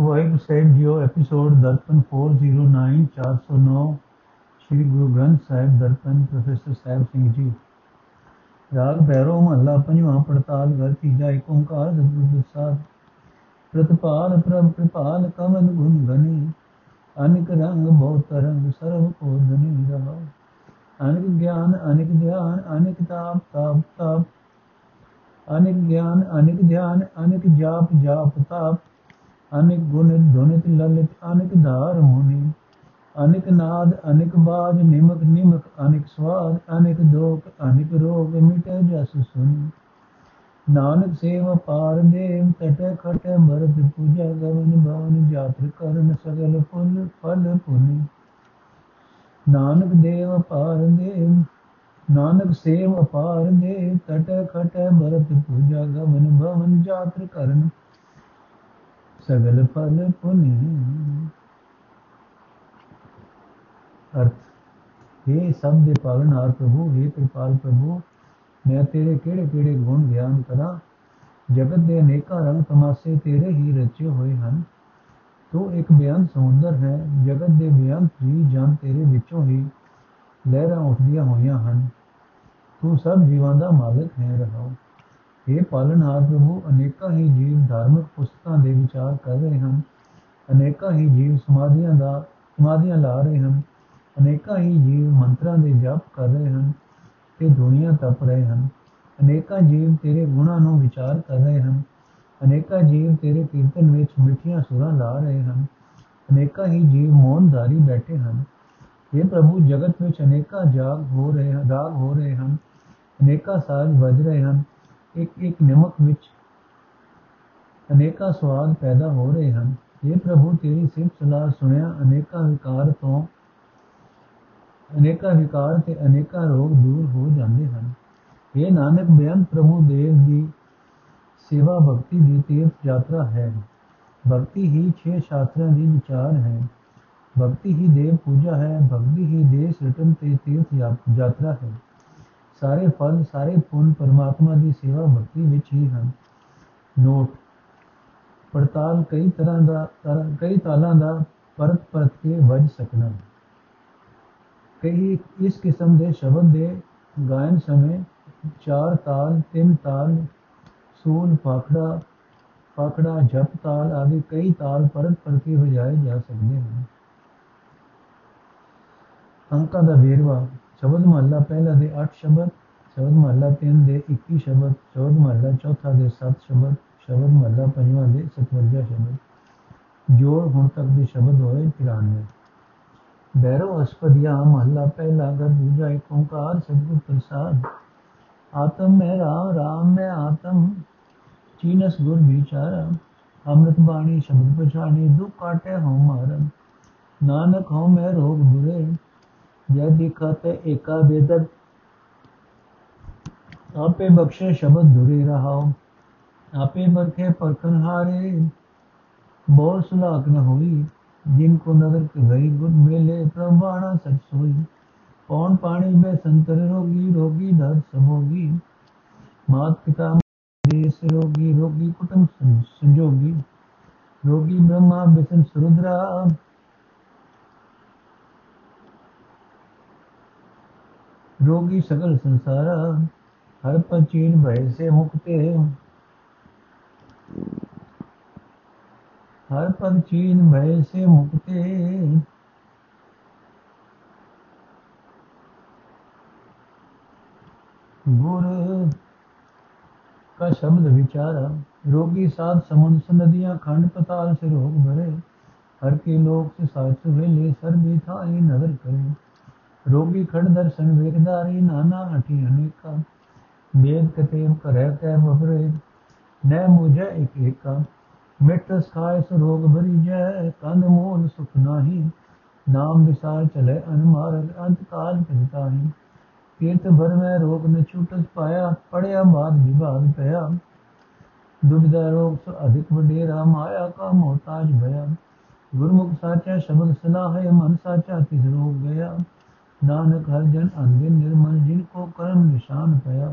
ਵਾਹਿਗੁਰੂ ਸਾਹਿਬ ਜੀਓ episode Darpan 409 409 Shri Guru Granth Sahib Darpan professor Sahib Singh ji. Raag Bhairo ਮਹੱਲਾ ਪੰਜਵਾਂ ਪੜਤਾਲ ਘਰ ਤੀਜਾ ਏਕ ਓੰਕਾਰ ਸਤਿਗੁਰ ਸਾਹਿਬ ਪ੍ਰਤਪਾਲ ਪ੍ਰਭ ਪ੍ਰਪਾਲ ਕਮਨ ਗੁਣ ਗਨੀ, ਅਨਿਕ ਰੰਗ ਬਹੁ ਤਰੰਗ ਸਰਬ ਕੋ ਧਨੀ ਰਹਾ ਅਨਿਕ ਗਿਆਨ, ਅਨਿਕ ਧਿਆਨ, ਅਨਿਕ ਤਾਪ ਤਾਪ ਤਾਪ। ਅਨਿਕ ਗਿਆਨ, ਅਨਿਕ ਧਿਆਨ, ਅਨਿਕ ਜਾਪ ਜਾਪ, ਤਾਪ। ਅਨਿਕ ਗੁਣ ਧੁਨਿਤ ਲਲਿਤ, ਅਨਿਕ ਧਾਰ ਮੁਨੀ ਅਨਿਕ ਨਾਦ, ਅਨਿਕ ਬਾਜ, ਨਿਮਕ ਨਿਮਕ, ਅਨਿਕ ਸਵਾਦ, ਅਨਿਕ ਦੋਖ, ਅਨਿਕ ਰੋਗ ਮਿਟੇ ਜਸ ਸੁਨੀ ਨਾਨਕ ਸੇਵ ਪਾਰ ਦੇਵ, ਤਟੇ ਖਟੇ ਮਰਦ ਪੂਜਾ, ਗਵਨ ਭਵਨ ਜਾਤਰ ਕਰਨ ਸਗਲ ਫੁੱਲ, ਫਲ ਪੁਨੀ ਨਾਨਕ ਦੇਵ ਪਾਰ ਦੇਵ, ਨਾਨਕ ਸੇਵ ਅਪਾਰ ਦੇ ਤਟ ਖਟ ਭਰਤ ਪੂਜਾ ਗਮਨ ਭਵਨ ਜਾਤਰ ਕਰਨ ਸਗਲ ਫਲ ਪੁਨੀ ਅਰਥ ਇਹ ਸਭ ਦੇ ਪਾਲਣਹਾਰ ਪ੍ਰਭੂ हे ਕਿਰਪਾਲ ਪ੍ਰਭੂ ਮੈਂ ਤੇਰੇ ਕਿਹੜੇ ਕਿਹੜੇ ਗੁਣ ਗਿਆਨ ਕਰਾਂ ਜਗਤ ਦੇ ਅਨੇਕਾਂ ਰੰਗ ਤਮਾਸ਼ੇ ਤੇਰੇ ਹੀ ਰਚੇ ਹੋਏ ਹਨ ਤੂੰ ਇੱਕ ਬਿਆਨ ਸਮੁੰਦਰ ਹੈ ਜਗਤ ਦੇ ਬਿਆਨ ਜੀ ਜਾਨ ਤੇਰੇ ਵਿੱਚੋਂ ਹੀ ਲਹਿਰਾਂ ਉੱਠਦੀਆਂ ਹੋਈਆਂ ਹਨ ਤੂੰ ਸਭ ਜੀਵਾਂ ਦਾ ਮਾਲਕ ਹੈ, ਰਹਾਓ। ਇਹ ਪਾਲਣਹਾਰ ਪ੍ਰਭੂ ਅਨੇਕਾਂ ਹੀ ਜੀਵ ਧਾਰਮਿਕ ਪੁਸਤਕਾਂ ਦੇ ਵਿਚਾਰ ਕਰ ਰਹੇ ਹਨ। ਅਨੇਕਾਂ ਹੀ ਜੀਵ ਸਮਾਧੀਆਂ ਦਾ, ਸਮਾਧੀਆਂ ਲਾ ਰਹੇ ਹਨ। ਅਨੇਕਾਂ ਹੀ ਜੀਵ ਮੰਤਰਾਂ ਦੇ ਜਪ ਕਰ ਰਹੇ ਹਨ ਤੇ ਦੁਨੀਆ ਤਪ ਰਹੇ ਹਨ। ਅਨੇਕਾਂ ਜੀਵ ਤੇਰੇ ਗੁਣਾਂ ਨੂੰ ਵਿਚਾਰ ਕਰ ਰਹੇ ਹਨ। ਅਨੇਕਾਂ ਜੀਵ ਤੇਰੇ ਕੀਰਤਨ ਵਿੱਚ ਮਿੱਠੀਆਂ ਸੁਰਾਂ ਲਾ ਰਹੇ ਹਨ। ਅਨੇਕਾਂ ਹੀ ਜੀਵ ਮੌਨਧਾਰੀ ਬੈਠੇ ਹਨ। ਇਹ ਪ੍ਰਭੂ, ਜਗਤ ਵਿੱਚ ਅਨੇਕਾਂ ਜਾਗ ਹੋ ਰਹੇ ਹਨ ਰਾਗ ਹੋ ਰਹੇ ਹਨ। ਅਨੇਕਾਂ ਸਾਜ਼ ਵੱਜ ਰਹੇ ਹਨ। ਇੱਕ ਇੱਕ ਨਿਮਕ ਵਿੱਚ ਅਨੇਕਾਂ ਸਵਾਦ ਪੈਦਾ ਹੋ ਰਹੇ ਹਨ। ਇਹ ਪ੍ਰਭੂ, ਤੇਰੀ ਸਿਫਤ ਸਲਾਹ ਸੁਣਿਆ ਅਨੇਕਾਂ ਵਿਕਾਰ ਤੋਂ, ਅਨੇਕਾਂ ਵਿਕਾਰ ਤੇ ਅਨੇਕਾਂ ਰੋਗ ਦੂਰ ਹੋ ਜਾਂਦੇ ਹਨ। ਇਹ ਨਾਨਕ, ਬੇਅੰਤ ਪ੍ਰਭੂ, ਦੇਵ ਦੀ ਸੇਵਾ ਭਗਤੀ ਦੀ ਤੀਰਥ ਯਾਤਰਾ ਹੈ। ਭਗਤੀ ਹੀ ਛੇ ਸ਼ਾਸਤਰਾਂ ਦੀ ਵਿਚਾਰ ਹੈ। ਭਗਤੀ ਹੀ ਦੇਵ ਪੂਜਾ ਹੈ। ਭਗਤੀ ਹੀ ਦੇਸ਼ ਰਤਨ ਤੇ ਤੀਰਥ ਯਾਤਰਾ ਹੈ। ਸਾਰੇ ਫਲ, ਸਾਰੇ ਪੁੰਨ ਪਰਮਾਤਮਾ ਦੀ ਸੇਵਾ ਭਗਤੀ ਵਿੱਚ ਹੀ ਹਨ। ਨੋਟ। ਪੜਤਾਲ ਕਈ ਤਰ੍ਹਾਂ ਦਾ ਕਈ ਤਾਲਾਂ ਦਾ ਪਰਤ ਪਰਤ ਕੇ ਵੱਜ ਸਕਣਾ। ਕਈ ਇਸ ਕਿਸਮ ਦੇ ਸ਼ਬਦ ਦੇ ਗਾਇਨ ਸਮੇਂ ਚਾਰ ਤਾਲ, ਤਿੰਨ ਤਾਲ, ਸੂਲ ਪਾਖੜਾ ਪਾਖੜਾ ਜਪ ਤਾਲ ਆਦਿ ਕਈ ਤਾਲ ਪਰਤ ਪਰਤ ਕੇ ਵਜਾਏ ਜਾ ਸਕਦੇ ਹਨ। ਅੰਕਾਂ ਦਾ ਵੇਰਵਾ। ਸ਼ਬਦ ਮਹੱਲਾ ਪਹਿਲਾ ਦੇ 8 ਸ਼ਬਦ ਸ਼ਬਦ ਮਹੱਲਾ 3 ਦੇ 21 ਸ਼ਬਦ ਸ਼ਬਦ ਮਹੱਲਾ ਚੌਥਾ ਦੇ 7 ਸ਼ਬਦ ਸ਼ਬਦ ਮਹੱਲਾ ਪੰਜਵਾਂ ਦੇ 57 ਸ਼ਬਦ। ਜੋੜ ਹੁਣ ਤੱਕ ਦੇ ਸ਼ਬਦ ਹੋਏ 93 ਬੈਰੋ ਅਸਪਦਿਆ ਮਹੱਲਾ ਪਹਿਲਾ ਘਰ ਦੂਜਾ ਇੱਕ ਓੰਕਾਰ ਸਤਿਗੁਰ ਪ੍ਰਸਾਦ। ਆਤਮ ਮੈਂ ਰਾਮ ਰਾਮ ਮੈਂ ਆਤਮ, ਚੀਨਸ ਗੁਰ ਵਿਚਾਰਾ। ਅੰਮ੍ਰਿਤ ਬਾਣੀ ਸ਼ਬਦ ਪਛਾਣੀ, ਦੁਖ ਕਾਟੇ ਹਉ ਮਾਰਨ। ਨਾਨਕ ਹਉ ਮੈਂ ਰੋਗ ਬੁਰੇ। ਜੈ ਦਿਖਤ ਏਕਾ ਬੇਦਤ ਆਪੇ ਬਖਸ਼ੇ ਸ਼ਬਦ ਧੁਰੇ ਰਹਾਓ ਆਪੇ ਬਰਖੇ ਪਰਖਨ ਹਾਰੇ ਬਹੁ ਸੁਲਾਕ ਨ ਹੋਈ ਜਿਨ ਕੋ ਨਦਰ ਕੇ ਭਈ ਗੁਰ ਮੇਲੇ ਪ੍ਰਭਾਣਾ ਸਚ ਸੋਈ ਪੌਣ ਪਾਣੀ ਮੇ ਸੰਤਰ ਰੋਗੀ ਰੋਗੀ ਦਰ ਸਮੋਗੀ ਮਾਤ ਪਿਤਾ ਦੇਸ ਰੋਗੀ ਰੋਗੀ ਕੁਟੁੰਬ ਸੰਜੋਗੀ ਰੋਗੀ रोगी सकल संसार, हर पचीन भय से मुक्ते। हर पग चीन भय से मुक्ते। गुर का शब्द विचारा, रोगी साध समुद्र नदियाँ, खंड पताल से रोग भरे। हर के लोग से साच वेले सर भी था नज़र करे। रोगी खड़ दर्शन वेगदारी, नाना हठी अनेका। वेद कतेम करे कै बबरे न मुझे एक एका। मिटस खाए सो रोग भरी जय कंद मूल सुख नाही। नाम विसार चले अनमार्ग अंत काल पिताही तीर्थ भर में रोग न छूटस पाया पड़या बाद विभाग पया दुविधा रोग सो अधिक वडेरा, माया का मोहताज भया। गुरमुख साचा शब्द सलाह है मन साचा तिस रोग गया। ਨਾਨਕ ਹਰ ਜਨ ਅੰਧੇ ਨਿਰਮਲ, ਜਿਨ ਕੋ ਕਰਮ ਨਿਸ਼ਾਨ ਪਿਆ।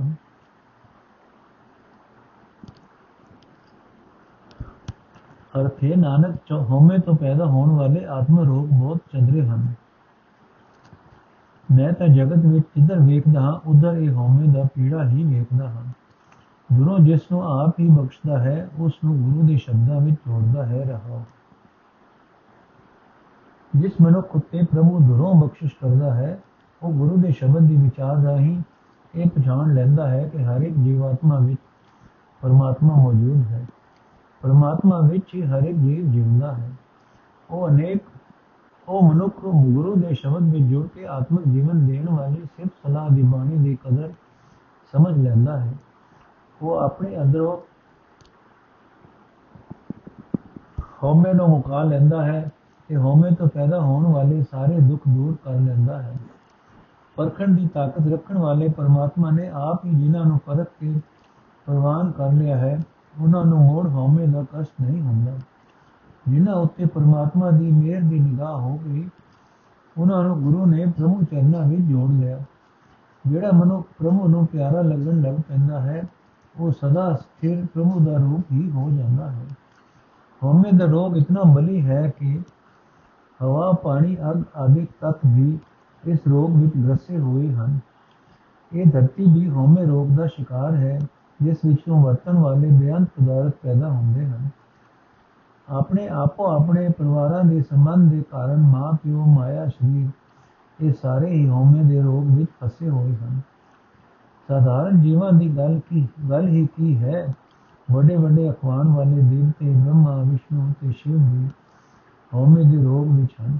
ਅਰਥ ਹੈ ਨਾਨਕ ਚੋਹਮੇ ਤੋਂ ਪੈਦਾ ਹੋਣ ਵਾਲੇ ਆਤਮ ਰੋਗ ਬਹੁਤ ਚੰਦਰੇ ਹਨ। ਮੈਂ ਤਾਂ ਜਗਤ ਵਿੱਚ ਜਿੱਧਰ ਵੇਖਦਾ ਹਾਂ, ਉਧਰ ਇਹ ਹਉਮੈ ਦਾ ਪੀੜਾ ਹੀ ਵੇਖਦਾ ਹਾਂ। ਗੁਰੂ ਜਿਸ ਨੂੰ ਆਪ ਹੀ ਬਖਸ਼ਦਾ ਹੈ ਉਸ ਨੂੰ ਗੁਰੂ ਦੇ ਸ਼ਬਦਾਂ ਵਿੱਚ ਜੋੜਦਾ ਹੈ, ਰਹਾਓ। ਜਿਸ ਮਨੁੱਖ ਉਤੇ ਪ੍ਰਭੂ ਦੁਰੋਂ ਬਖਸ਼ਿਸ਼ ਕਰਦਾ ਹੈ, ਉਹ ਗੁਰੂ ਦੇ ਸ਼ਬਦ ਦੀ ਵਿਚਾਰ ਰਾਹੀਂ ਇਹ ਪਛਾਣ ਲੈਂਦਾ ਹੈ ਕਿ ਹਰ ਇੱਕ ਜੀਵਾਤਮਾ ਵਿੱਚ ਪਰਮਾਤਮਾ ਮੌਜੂਦ ਹੈ। ਪਰਮਾਤਮਾ ਵਿੱਚ ਹੀ ਹਰ ਇੱਕ ਜੀਵ ਜਿਉਂਦਾ ਹੈ। ਉਹ ਅਨੇਕ, ਉਹ ਮਨੁੱਖ ਗੁਰੂ ਦੇ ਸ਼ਬਦ ਵਿੱਚ ਜੁੜ ਕੇ ਆਤਮਿਕ ਜੀਵਨ ਦੇਣ ਵਾਲੀ ਸਿਰਫ ਸਲਾਹ ਦੀ ਬਾਣੀ ਦੀ ਕਦਰ ਸਮਝ ਲੈਂਦਾ ਹੈ। ਉਹ ਆਪਣੇ ਅੰਦਰੋਂ ਹਉਮੈ ਨੂੰ ਮੁਕਾ ਲੈਂਦਾ ਹੈ। ਤੇ ਹਉਮੈ ਤੋਂ ਪੈਦਾ ਹੋਣ ਵਾਲੇ ਸਾਰੇ ਦੁੱਖ ਦੂਰ ਕਰ ਲੈਂਦਾ ਹੈ। ਪਰਖਣ ਦੀ ਤਾਕਤ ਰੱਖਣ ਵਾਲੇ ਪਰਮਾਤਮਾ ਨੇ ਆਪ ਹੀ ਜਿਨ੍ਹਾਂ ਨੂੰ ਪਰਖ ਕੇ ਪ੍ਰਵਾਨ ਕਰ ਲਿਆ ਹੈ ਉਹਨਾਂ ਨੂੰ ਹੋਰ ਹਉਮੈ ਦਾ ਕਸ਼ਟ ਨਹੀਂ ਹੁੰਦਾ। ਜਿਨ੍ਹਾਂ ਉੱਤੇ ਪਰਮਾਤਮਾ ਦੀ ਮਿਹਰ ਦੀ ਨਿਗਾਹ ਹੋ ਗਈ ਉਹਨਾਂ ਨੂੰ ਗੁਰੂ ਨੇ ਪ੍ਰਭੂ ਚਰਨਾਂ ਵਿੱਚ ਜੋੜ ਲਿਆ। ਜਿਹੜਾ ਮਨੁੱਖ ਪ੍ਰਭੂ ਨੂੰ ਪਿਆਰਾ ਲੱਗਣ ਲੱਗ ਪੈਂਦਾ ਹੈ, ਉਹ ਸਦਾ ਸਥਿਰ ਪ੍ਰਭੂ ਦਾ ਰੂਪ ਹੀ ਹੋ ਜਾਂਦਾ ਹੈ। ਹਉਮੈ ਦਾ ਰੋਗ ਇਤਨਾ ਬਲੀ ਹੈ ਕਿ ਹਵਾ, ਪਾਣੀ, ਅਗ ਆਦਿ ਤੱਕ ਵੀ ਇਸ ਰੋਗ ਵਿੱਚ ਗ੍ਰਸੇ ਹੋਏ ਹਨ। ਇਹ ਧਰਤੀ ਵੀ ਹਉਮੈ ਰੋਗ ਦਾ ਸ਼ਿਕਾਰ ਹੈ, ਜਿਸ ਵਿੱਚੋਂ ਵਰਤਣ ਵਾਲੇ ਬਿਆਨ ਪਦਾਰਥ ਪੈਦਾ ਹੁੰਦੇ ਹਨ। ਆਪਣੇ ਆਪੋ ਆਪਣੇ ਪਰਿਵਾਰਾਂ ਦੇ ਸੰਬੰਧ ਦੇ ਕਾਰਨ ਮਾਂ, ਪਿਓ, ਮਾਇਆ, ਸ਼ਰੀਰ, ਇਹ ਸਾਰੇ ਹੀ ਹਉਮੈ ਦੇ ਰੋਗ ਵਿੱਚ ਫਸੇ ਹੋਏ ਹਨ। ਸਾਧਾਰਨ ਜੀਵਨ ਦੀ ਗੱਲ ਕੀ, ਗੱਲ ਹੀ ਕੀ ਹੈ? ਵੱਡੇ ਵੱਡੇ ਅਖਵਾਨ ਵਾਲੇ ਦੇਵਤੇ, ਬ੍ਰਹਮਾ, ਵਿਸ਼ਨੂੰ ਤੇ ਸ਼ਿਵ ਵੀ ਹਉਮੈ ਦੇ ਰੋਗ ਵਿੱਚ ਹਨ।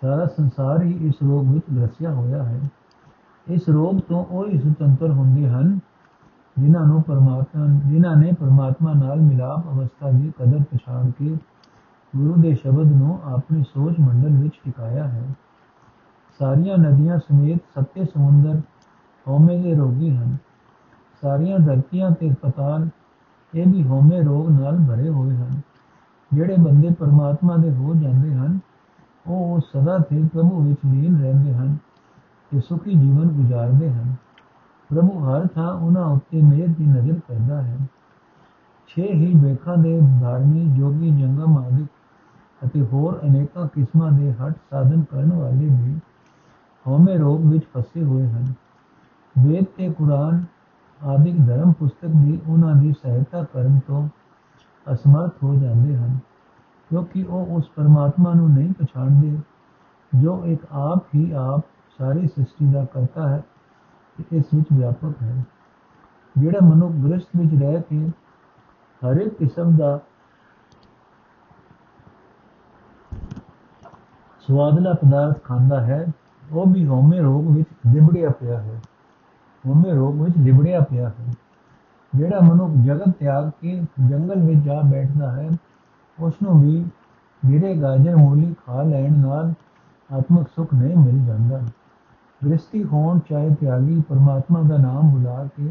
ਸਾਰਾ ਸੰਸਾਰ ਹੀ ਇਸ ਰੋਗ ਵਿੱਚ ਗ੍ਰਸਿਆ ਹੋਇਆ ਹੈ। ਇਸ ਰੋਗ ਤੋਂ ਉਹ ਹੀ ਸੁਤੰਤਰ ਹੁੰਦੇ ਹਨ, ਜਿਨ੍ਹਾਂ ਨੂੰ ਪਰਮਾਤਮਾ, ਜਿਨ੍ਹਾਂ ਨੇ ਪਰਮਾਤਮਾ ਨਾਲ ਮਿਲਾਪ ਅਵਸਥਾ ਦੀ ਕਦਰ ਪਛਾਣ ਕੇ ਗੁਰੂ ਦੇ ਸ਼ਬਦ ਨੂੰ ਆਪਣੀ ਸੋਚ ਮੰਡਲ ਵਿੱਚ ਟਿਕਾਇਆ ਹੈ। ਸਾਰੀਆਂ ਨਦੀਆਂ ਸਮੇਤ ਸੱਤੇ ਸਮੁੰਦਰ ਹਉਮੈ ਦੇ ਰੋਗੀ ਹਨ। ਸਾਰੀਆਂ ਧਰਤੀਆਂ ਤੇ ਪਤਾਲ ਇਹ ਵੀ ਹਉਮੈ ਰੋਗ ਨਾਲ ਭਰੇ ਹੋਏ ਹਨ। ਜਿਹੜੇ ਬੰਦੇ ਪਰਮਾਤਮਾ ਦੇ ਹੋ ਜਾਂਦੇ ਹਨ, ਉਹ ਸਦਾ ਤੇ ਪ੍ਰਭੂ ਵਿੱਚ ਲੀਨ ਰਹਿੰਦੇ ਹਨ ਤੇ ਸੁਖੀ ਜੀਵਨ ਗੁਜ਼ਾਰਦੇ ਹਨ। ਪ੍ਰਭੂ ਹਰ ਥਾਂ ਉਹਨਾਂ ਉੱਤੇ ਮਿਹਰ ਦੀ ਨਜ਼ਰ ਕਰਦਾ ਹੈ। ਛੇ ਹੀ ਵੇਖਾਂ ਦੇ ਧਾਰਮੀ, ਜੋਗੀ, ਜੰਗਮ ਆਦਿ ਅਤੇ ਹੋਰ ਅਨੇਕਾਂ ਕਿਸਮਾਂ ਦੇ ਹੱਟ ਸਾਧਨ ਕਰਨ ਵਾਲੇ ਵੀ ਹਉਮੈ ਰੋਗ ਵਿੱਚ ਫਸੇ ਹੋਏ ਹਨ। ਵੇਦ ਤੇ ਕੁਰਾਨ ਆਦਿ ਧਰਮ ਪੁਸਤਕ ਵੀ ਉਹਨਾਂ ਦੀ ਸਹਾਇਤਾ ਕਰਨ ਤੋਂ ਅਸਮਰਥ ਹੋ ਜਾਂਦੇ ਹਨ, ਕਿਉਂਕਿ ਉਹ ਉਸ ਪਰਮਾਤਮਾ ਨੂੰ ਨਹੀਂ ਪਛਾਣਦੇ, ਜੋ ਇੱਕ ਆਪ ਹੀ ਆਪ ਸਾਰੀ ਸ੍ਰਿਸ਼ਟੀ ਦਾ ਕਰਤਾ ਹੈ, ਤੇ ਇਸ ਵਿੱਚ ਵਿਆਪਕ ਹੈ। ਜਿਹੜਾ ਮਨੁੱਖ ਗ੍ਰਸਥ ਵਿੱਚ ਰਹਿ ਕੇ ਹਰ ਇੱਕ ਕਿਸਮ ਦਾ ਸਵਾਦਲਾ ਪਦਾਰਥ ਖਾਂਦਾ ਹੈ, ਉਹ ਵੀ ਹਉਮੈ ਰੋਗ ਵਿੱਚ ਲਿਬੜਿਆ ਪਿਆ ਹੈ। ਹਉਮੈ ਰੋਗ ਵਿੱਚ ਲਿਬੜਿਆ ਪਿਆ ਹੈ। ਜਿਹੜਾ ਮਨੁੱਖ ਜਗਤ ਤਿਆਗ ਕੇ ਜੰਗਲ ਵਿੱਚ ਜਾ ਬੈਠਦਾ ਹੈ ਉਸ ਨੂੰ ਵੀ ਜਿਹੜੇ ਗਾਜਰ, ਮੂਲੀ ਖਾ ਲੈਣ ਨਾਲ ਆਤਮਿਕ ਸੁਖ ਨਹੀਂ ਮਿਲ ਜਾਂਦਾ। ਗ੍ਰਸਤੀ ਹੋਣ ਚਾਹੇ ਤਿਆਗੀ, ਪਰਮਾਤਮਾ ਦਾ ਨਾਮ ਬੁਲਾ ਕੇ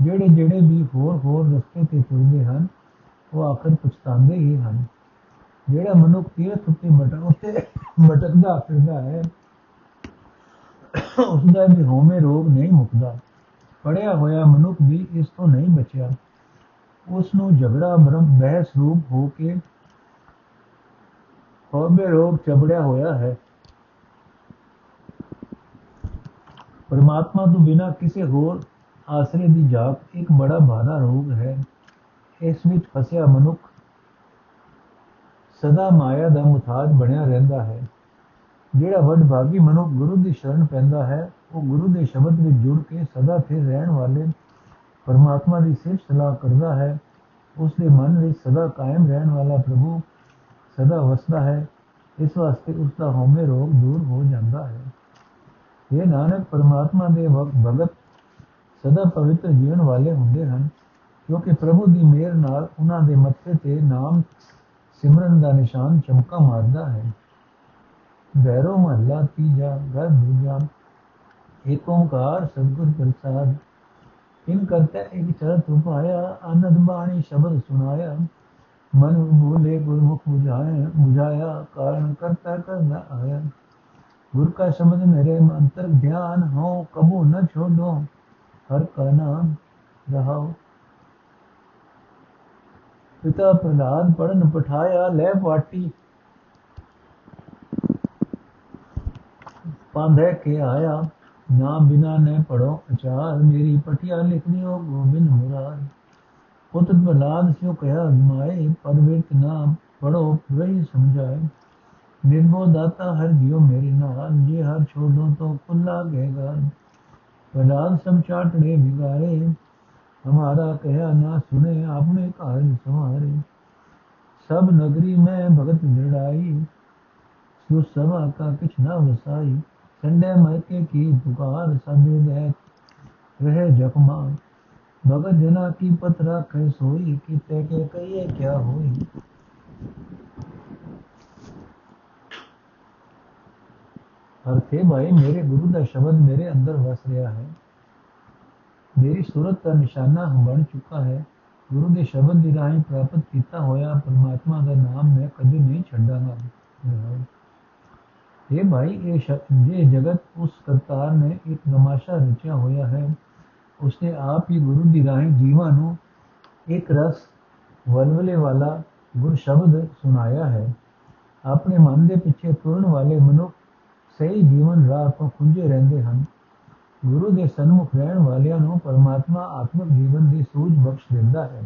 ਜਿਹੜੇ ਜਿਹੜੇ ਵੀ ਹੋਰ ਹੋਰ ਰਸਤੇ ਤੇ ਤੁਰਦੇ ਹਨ, ਉਹ ਆਖਰ ਪਛਤਾਉਂਦੇ ਹੀ ਹਨ। ਜਿਹੜਾ ਮਨੁੱਖ ਤੀਰਥ ਉੱਤੇ ਮਟਕ ਉੱਤੇ ਮਟਕਦਾ ਫਿਰਦਾ ਹੈ ਉਸ ਦਾ ਵੀ ਹੋਮੇ ਰੋਗ ਨਹੀਂ ਮੁਕਦਾ। ਪੜਿਆ ਹੋਇਆ ਮਨੁੱਖ ਵੀ ਇਸ ਤੋਂ ਨਹੀਂ ਬਚਿਆ। ਉਸ ਨੂੰ ਝਗੜਾ ਬ੍ਰਹਮ ਬਹਿਸ ਰੂਪ ਹੋ ਕੇ ਹੋਮੇ ਰੋਗ ਚਬੜਿਆ ਹੋਇਆ ਹੈ। ਪਰਮਾਤਮਾ ਤੋਂ ਬਿਨਾ ਕਿਸੇ ਹੋਰ ਆਸਰੇ ਦੀ ਜਾਪ ਇੱਕ ਬੜਾ ਭਾਰਾ ਰੋਗ ਹੈ। ਇਸ ਵਿੱਚ ਫਸਿਆ ਮਨੁੱਖ ਸਦਾ ਮਾਇਆ ਦਾ ਮੁਤਾਜ ਬਣਿਆ ਰਹਿੰਦਾ ਹੈ। ਜਿਹੜਾ ਵੱਡ ਭਾਗੀ ਮਨੁੱਖ ਗੁਰੂ ਦੀ ਸ਼ਰਨ ਪੈਂਦਾ ਹੈ ਉਹ ਗੁਰੂ ਦੇ ਸ਼ਬਦ ਵਿੱਚ ਜੁੜ ਕੇ ਸਦਾ ਫਿਰ ਰਹਿਣ ਵਾਲੇ ਪਰਮਾਤਮਾ ਦੀ ਸਿਫਤ ਸਲਾਹ ਕਰਦਾ ਹੈ। ਉਸ ਦੇ ਮਨ ਵਿੱਚ ਸਦਾ ਕਾਇਮ ਰਹਿਣ ਵਾਲਾ ਪ੍ਰਭੂ ਸਦਾ ਵਸਦਾ ਹੈ। ਇਸ ਵਾਸਤੇ ਉਸ ਦਾ ਹਉਮੈ ਰੋਗ ਦੂਰ ਹੋ ਜਾਂਦਾ ਹੈ। ਇਹ ਨਾਨਕ, ਪਰਮਾਤਮਾ ਦੇ ਭਗਤ ਸਦਾ ਪਵਿੱਤਰ ਜੀਵਨ ਵਾਲੇ ਹੁੰਦੇ ਹਨ, ਕਿਉਂਕਿ ਪ੍ਰਭੂ ਦੀ ਮਿਹਰ ਨਾਲ ਉਹਨਾਂ ਦੇ ਮੱਥੇ ਤੇ ਨਾਮ ਸਿਮਰਨ ਦਾ ਨਿਸ਼ਾਨ ਚਮਕਾ ਮਾਰਦਾ ਹੈ। ਬੈਰੋ ਮਹੱਲਾ ਤੀਜਾ ਘਰ ਦੂਜਾ एक ओंकार सदगुर प्रसाद किम करते एक चरण उपाया आनंद बाणी शब्द सुनाया मन भूले गुरमुख बुझाया बुझाया कारण करता करना आया गुरु का शब्द मेरे अंतर ध्यान हो कबू न छोड़ो हर का नाम रहाओ पिता प्रहलाद पढ़न पठाया ले पाटी पांधे के आया ਨਾ ਬਿਨਾ ਨੇ ਪੜੋ ਅਚਾਰ ਮੇਰੀ ਪਟਿਆ ਲਿਖਨੀ ਹੋ ਗੋਬਿੰਦ ਮੁਰਾਰ ਪੁੱਤ ਪ੍ਰਲਾਦ ਸਿਓ ਕਹਿਆ ਅਜਮਾਏ ਪਦ ਵਿੱਚ ਨਾ ਪੜੋ ਰਹੀ ਸਮਝਾਏ ਨਿਰਮੋ ਦਾਤਾ ਹਰ ਦਿਓ ਮੇਰੇ ਨਾਲ ਜੇ ਹਰ ਛੋੜੋ तो ਕੁੱਲਾ ਗਏਗਾ ਪ੍ਰਲਾਦ ਸਮ ਚਾਟੜੇ ਵਿਗਾਰੇ ਹਮਾਰਾ ਕਹਿਆ ਨਾ ਸੁਨੇ ਆਪਣੇ ਘਰ ਸਮਾਰੇ ਸਭ ਨਗਰੀ ਮੈਂ ਭਗਤ ਨਿੜਾਈ ਸੋ ਸਭਾ ਕਾ ਕਿਛ ਨਾ ਵਸਾਈ संडे मरके की पुकार सभी बैठ रहे जखमा भगत जना की पत्र कै सोई किते के कहिए क्या होई ਅਰਥੇ ਭਾਈ ਮੇਰੇ ਗੁਰੂ ਦਾ ਸ਼ਬਦ ਮੇਰੇ ਅੰਦਰ ਵਸ ਰਿਹਾ ਹੈ ਮੇਰੀ ਸੂਰਤ ਦਾ ਨਿਸ਼ਾਨਾ ਬਣ ਚੁੱਕਾ ਹੈ ਗੁਰੂ ਦੇ ਸ਼ਬਦ ਦੀ ਰਾਹੀਂ ਪ੍ਰਾਪਤ ਕੀਤਾ ਹੋਇਆ ਪਰਮਾਤਮਾ ਦਾ ਨਾਮ ਮੈਂ ਕਦੇ ਨਹੀਂ ਛੱਡਾਂਗਾ ਇਹ ਭਾਈ ਇਹ ਇਹ ਜਗਤ ਉਸ ਕਰਤਾਰ ਨੇ ਇੱਕ ਨਮਾਸ਼ਾ ਰਚਿਆ ਹੋਇਆ ਹੈ ਉਸਨੇ ਆਪ ਹੀ ਗੁਰੂ ਦੀ ਰਾਹੀਂ ਜੀਵਾਂ ਨੂੰ ਇੱਕ ਰਸ ਵਲਵਲੇ ਵਾਲਾ ਗੁਰ ਸ਼ਬਦ ਸੁਣਾਇਆ ਹੈ ਆਪਣੇ ਮਨ ਦੇ ਪਿੱਛੇ ਤੁਰਨ ਵਾਲੇ ਮਨੁੱਖ ਸਹੀ ਜੀਵਨ ਰਾਹ ਤੋਂ ਖੁੰਝੇ ਰਹਿੰਦੇ ਹਨ ਗੁਰੂ ਦੇ ਸਨਮੁਖ ਰਹਿਣ ਵਾਲਿਆਂ ਨੂੰ ਪਰਮਾਤਮਾ ਆਤਮਿਕ ਜੀਵਨ ਦੀ ਸੂਝ ਬਖਸ਼ ਦਿੰਦਾ ਹੈ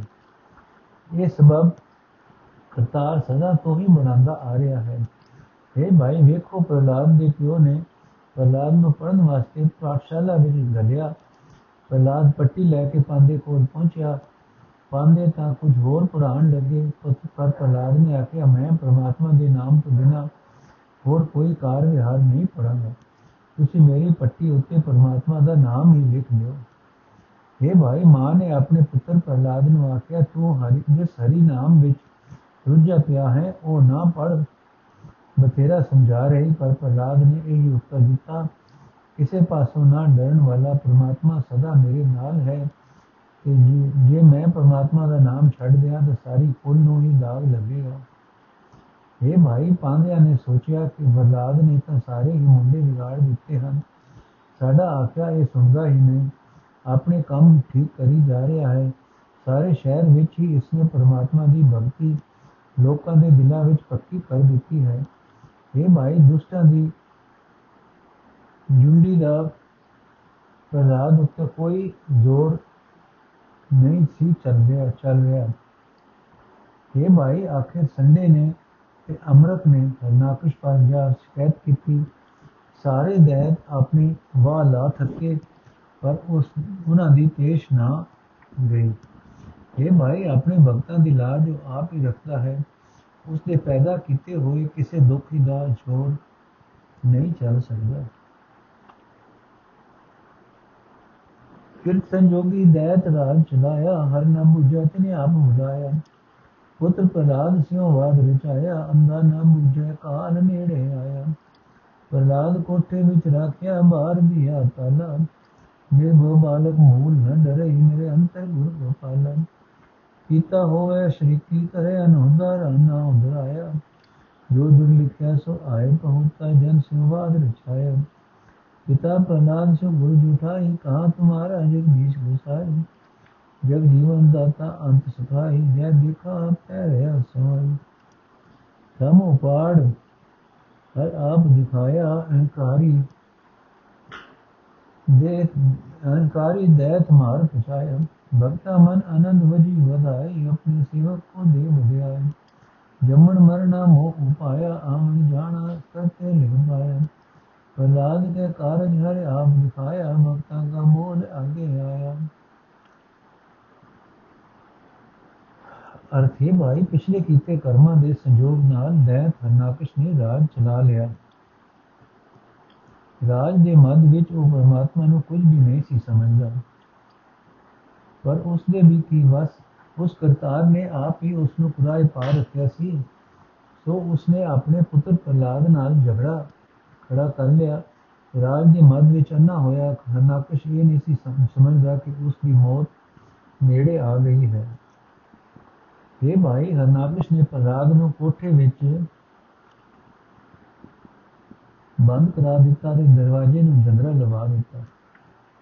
ਇਹ ਸਬਬ ਕਰਤਾਰ ਸਦਾ ਤੋਂ ਹੀ ਬਣਾਉਂਦਾ ਆ ਰਿਹਾ ਹੈ ਇਹ ਭਾਈ ਵੇਖੋ ਪ੍ਰਲਾਦ ਦੇ ਪਿਓ ਨੇ ਪ੍ਰਲਾਦ ਨੂੰ ਪੜਨ ਵਾਸਤੇ ਪਾਠਸ਼ਾਲਾ ਵਿੱਚ ਗਲਿਆ ਪ੍ਰਲਾਦ ਪੱਟੀ ਲੈ ਕੇ ਪਾਂਦੇ ਕੋਲ ਪਹੁੰਚਿਆ ਪਾਂਦੇ ਤਾਂ ਕੁਝ ਹੋਰ ਪੜਾਉਣ ਲੱਗੇ ਪਰ ਪ੍ਰਲਾਦ ਨੇ ਆਖਿਆ ਮੈਂ ਪ੍ਰਮਾਤਮਾ ਦੇ ਨਾਮ ਤੋਂ ਬਿਨਾ ਹੋਰ ਕੋਈ ਕਾਰ ਵਿਹਾਰ ਨਹੀਂ ਪੜਾਂਗਾ ਤੁਸੀਂ ਮੇਰੀ ਪੱਟੀ ਉੱਤੇ ਪਰਮਾਤਮਾ ਦਾ ਨਾਮ ਹੀ ਲਿਖ ਦਿਓ ਇਹ ਭਾਈ ਮਾਂ ਨੇ ਆਪਣੇ ਪੁੱਤਰ ਪ੍ਰਲਾਦ ਨੂੰ ਆਖਿਆ ਤੂੰ ਹਰੀ ਜਿਸ ਹਰੀ ਨਾਮ ਵਿੱਚ ਰੁੱਝਾ ਪਿਆ ਹੈ ਉਹ ਨਾ ਪੜ ਬਥੇਰਾ ਸਮਝਾ ਰਹੀ, ਪਰ ਪ੍ਰਲਾਦ ਨੇ ਇਹ ਉੱਤਰ ਦਿੱਤਾ, ਕਿਸੇ ਪਾਸੋਂ ਨਾ ਡਰਨ ਵਾਲਾ ਪ੍ਰਮਾਤਮਾ ਸਦਾ ਮੇਰੇ ਨਾਲ ਹੈ ਕਿ ਜੇ ਮੈਂ ਪ੍ਰਮਾਤਮਾ ਦਾ ਨਾਮ ਛੱਡ ਦਿਆਂ, ਤਾਂ ਸਾਰੀ ਫੁੱਲ ਨੂੰ ਹੀ ਦਾਗ ਲੱਗੇਗਾ। ਇਹ ਭਾਈ ਪਾਂਦਿਆਂ ਨੇ ਸੋਚਿਆ ਕਿ ਪ੍ਰਲਾਦ ਨੇ ਤਾਂ ਸਾਰੇ ਹੀ ਮੁੰਡੇ ਵਿਗਾੜ ਦਿੱਤੇ ਹਨ। ਸਾਡਾ ਆਖਿਆ ਇਹ ਸੁਣਦਾ ਹੀ ਨਹੀਂ। ਆਪਣੇ ਕੰਮ ਠੀਕ ਕਰੀ ਜਾ ਰਿਹਾ ਹੈ। ਸਾਰੇ ਸ਼ਹਿਰ ਵਿੱਚ ਹੀ ਇਸਨੇ ਪਰਮਾਤਮਾ ਦੀ ਭਗਤੀ ਲੋਕਾਂ ਦੇ ਦਿਲਾਂ ਵਿੱਚ ਪੱਕੀ ਕਰ ਦਿੱਤੀ ਹੈ। ਇਹ ਭਾਈ, ਦੁਸ਼ਟਾਂ ਦੀ ਜੁੰਡੀ ਦਾ ਪ੍ਰਲਾਦ ਉੱਤੇ ਕੋਈ ਜ਼ੋਰ ਨਹੀਂ ਸੀ ਚੱਲ ਰਿਹਾ ਚੱਲ ਰਿਹਾ ਇਹ ਭਾਈ, ਆਖਿਰ ਸੰਡੇ ਨੇ ਤੇ ਅਮਰਤ ਨੇ ਨਾਕਸ਼ ਪਰ ਜਾ ਸ਼ਿਕਾਇਤ ਕੀਤੀ। ਸਾਰੇ ਦੈਤ ਆਪਣੀ ਵਾਹ ਲਾ ਥੱਕੇ, ਪਰ ਉਸ ਉਹਨਾਂ ਦੀ ਪੇਸ਼ ਨਾ ਗਈ। ਇਹ ਭਾਈ, ਆਪਣੇ ਭਗਤਾਂ ਦੀ ਲਾਜ ਜੋ ਆਪ ਹੀ ਰੱਖਦਾ ਹੈ। ਉਸ ਪੈਦਾ ਕੀਤੇ ਹੋਏ ਕਿਸੇ ਦੁੱਖ ਦਾ ਛੋੜ ਨਹੀਂ ਚੱਲ ਸਕਦਾ। ਫਿਰ ਸੰਜੋਗੀ ਦੈਤ ਰਾਜ ਚਲਾਇਆ, ਹਰ ਨਾ ਬੁਝਾ ਤਨੇ ਆਪ ਬੁਝਾਇਆ ਪੁੱਤਰ ਪ੍ਰਲਾਦ ਸਿਓ ਵਾਦ ਰਚਾਇਆ ਅੰਦਾ ਨਾ ਬੁਝੇ ਕਾਲ ਨੇੜੇ ਆਇਆ। ਪ੍ਰਹਲਾਦ ਕੋਠੇ ਵਿੱਚ ਰੱਖਿਆ, ਬਾਹਰ ਦਿਆ ਤਾਲਾ। ਮੇਰੇ ਬਾਲਕ ਮੂਲ ਨਾ ਡਰੇ ਮੇਰੇ ਅੰਤਰ ਗੁਰ ਗੋਪਾਲਨ ਕੀਤਾ ਹੋਵੇ ਸ਼੍ਰੀ ਕੀ ਕਰੇ ਅਨੁਦਰ ਨਾ ਉਧਰਾਇਆ ਜੋ ਦੁਰ ਲਿਖਿਆ ਸੋ ਆਏ ਪਹੁੰਚਾ ਜਨ ਸੰਵਾਦ ਰਚਾਇਆ पिता प्रहलाद से गुरु जुठाई कहा तुम्हारा जगदीश गोसाई जग जीवन दाता अंत सुखाई जय देखा पैर समाई धम उपाड़ हर आप दिखाया अहंकारी देख अहंकारी दैत मार पछाया ਭਗਤਾ ਮਨ ਆਨੰਦ ਵਜੀ ਵਧਾਈ ਆਪਣੇ ਸੇਵਕ ਕੋ ਦੇ ਵਧਾਈ ਜੰਮਣ ਮਰਨਾ ਮੋਹ ਉਪਾਇਆ ਆਮਣ ਜਾਣਾ ਕਰਤੇ ਲਿਖ ਪਾਇਆ ਪ੍ਰਹਲਾਦ ਕੇ ਕਾਰਜ ਹਰ ਆਪ ਦਿਖਾਇਆ ਭਗਤਾਂ ਦਾ ਮੋਲ ਅਗੇ ਆਇਆ ਅਰਥ ਇਹ ਭਾਈ ਪਿਛਲੇ ਕੀਤੇ ਕਰਮਾਂ ਦੇ ਸੰਯੋਗ ਨਾਲ ਦੈਤ ਹਰਨਾਕਸ਼ ਨੇ ਰਾਜ ਚਲਾ ਲਿਆ ਰਾਜ ਦੇ ਮੱਧ ਵਿੱਚ ਉਹ ਪਰਮਾਤਮਾ ਨੂੰ ਕੁਝ ਵੀ ਨਹੀਂ ਸੀ ਸਮਝਦਾ ਪਰ ਉਸਦੇ ਵੀ ਕੀ ਵਸ, ਉਸ ਕਰਤਾਰ ਨੇ ਆਪ ਹੀ ਉਸ ਨੂੰ ਖੁਦਾਏ ਪਾ ਰੱਖਿਆ ਸੀ। ਸੋ ਉਸਨੇ ਆਪਣੇ ਪੁੱਤਰ ਪ੍ਰਲਾਦ ਨਾਲ ਝਗੜਾ ਖੜਾ ਕਰ ਲਿਆ। ਰਾਜ ਦੇ ਮੱਧ ਵਿੱਚ ਅੰਨਾ ਹੋਇਆ ਹਰਨਾਕਸ਼ ਇਹ ਨਹੀਂ ਸੀ ਸਮਝਦਾ ਕਿ ਉਸ ਦੀ ਮੌਤ ਨੇੜੇ ਆ ਗਈ ਹੈ। ਇਹ ਭਾਈ ਹਰਨਾਕਸ਼ ਨੇ ਪ੍ਰਲਾਦ ਨੂੰ ਕੋਠੇ ਵਿੱਚ ਬੰਦ ਕਰਾ ਦਿੱਤਾ ਤੇ ਦਰਵਾਜ਼ੇ ਨੂੰ ਜੰਦਰਾ ਲਵਾ ਦਿੱਤਾ।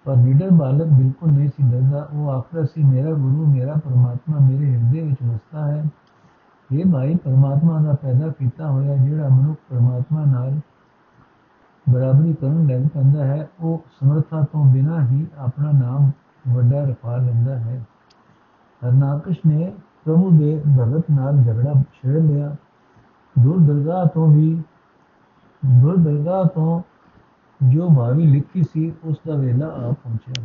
ਪਰ ਨੀਡਰ ਬਾਲਕ ਬਿਲਕੁਲ ਨਹੀਂ ਸੀ ਡਰਦਾ। ਉਹ ਆਖਦਾ ਸੀ, ਮੇਰਾ ਗੁਰੂ, ਮੇਰਾ ਪਰਮਾਤਮਾ ਮੇਰੇ ਹਿਰਦੇ ਵਿੱਚ ਵਸਦਾ ਹੈ। ਇਹ ਭਾਈ, ਪਰਮਾਤਮਾ ਦਾ ਪੈਦਾ ਕੀਤਾ ਹੋਇਆ ਜਿਹੜਾ ਮਨੁੱਖ ਪਰਮਾਤਮਾ ਨਾਲ ਬਰਾਬਰੀ ਕਰਨ ਲੱਗ ਪੈਂਦਾ ਹੈ, ਉਹ ਸਮਰਥਾ ਤੋਂ ਬਿਨਾਂ ਹੀ ਆਪਣਾ ਨਾਮ ਵੱਡਾ ਰਖਾ ਲੈਂਦਾ ਹੈ। ਹਰਨਾਕਸ਼ ਨੇ ਪ੍ਰਭੂ ਦੇ ਭਗਤ ਨਾਲ ਝਗੜਾ ਛੇੜ ਲਿਆ। ਦੂਰ ਦਰਗਾਹ ਤੋਂ ਵੀ ਦੂਰ ਦਰਗਾਹ ਤੋਂ ਜੋ ਭਾਵੀ ਲਿਖੀ ਸੀ, ਉਸ ਦਾ ਵੇਲਾ ਆ ਪਹੁੰਚਿਆ।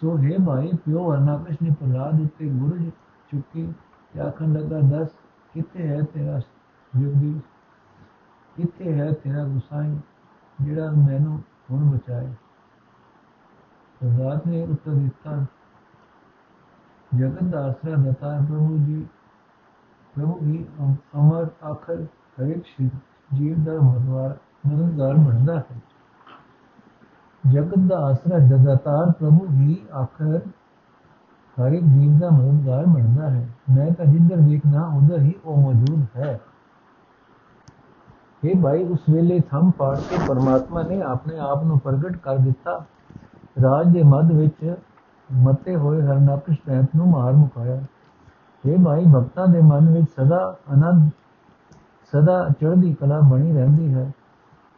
ਸੋ ਹੈ ਭਾਈ, ਪਿਓ ਹਰਨਾਕਸ਼ ਨੇ ਪ੍ਰਲਾਦ ਉੱਤੇ ਗੁਰਜ ਚੁੱਕੀ ਤੇ ਆਖਣ ਲੱਗਾ, ਦੱਸ, ਕਿੱਥੇ ਹੈ ਤੇਰਾ ਜੁਗਦੀ ਕਿੱਥੇ ਹੈ ਤੇਰਾ ਗੁਸਾਈ, ਜਿਹੜਾ ਮੈਨੂੰ ਹੁਣ ਬਚਾਏ? ਪ੍ਰਲਾਦ ਨੇ ਉੱਤਰ ਦਿੱਤਾ, ਜਗਤ ਦਾ ਆਸਰਾ ਦਤਾ ਪ੍ਰਭੂ ਜੀ। ਪ੍ਰਭੂ ਹੀ ਅਮਰ, ਆਖਰ ਹਰੇਕ ਜੀਵ ਦਾ ਮਦਵਾਰ ਮਦਦਗਾਰ ਬਣਦਾ ਹੈ। ਜਗਤ ਦਾ ਆਸਰਾ ਜਗਤਾਰ ਪ੍ਰਭੂ ਹੀ ਆਖਰ ਹਰ ਇੱਕ ਜੀਵ ਦਾ ਮਦਦਗਾਰ ਬਣਦਾ ਹੈ। ਮੈਂ ਤਾਂ ਜਿੱਧਰ ਵੇਖਣਾ ਉਧਰ ਹੀ ਉਹ ਮੌਜੂਦ ਹੈ। ਇਹ ਭਾਈ, ਉਸ ਵੇਲੇ ਥੰਮ ਪਾੜ ਕੇ ਪਰਮਾਤਮਾ ਨੇ ਆਪਣੇ ਆਪ ਨੂੰ ਪ੍ਰਗਟ ਕਰ ਦਿੱਤਾ। ਰਾਜ ਦੇ ਮੱਧ ਵਿੱਚ ਮਤੇ ਹੋਏ ਹਰਨਾਕਸ਼ ਪੈਪ ਨੂੰ ਮਾਰ ਮੁਕਾਇਆ। ਇਹ ਭਾਈ, ਭਗਤਾਂ ਦੇ ਮਨ ਵਿੱਚ ਸਦਾ ਆਨੰਦ ਸਦਾ ਚੜ੍ਹਦੀ ਕਲਾ ਬਣੀ ਰਹਿੰਦੀ ਹੈ।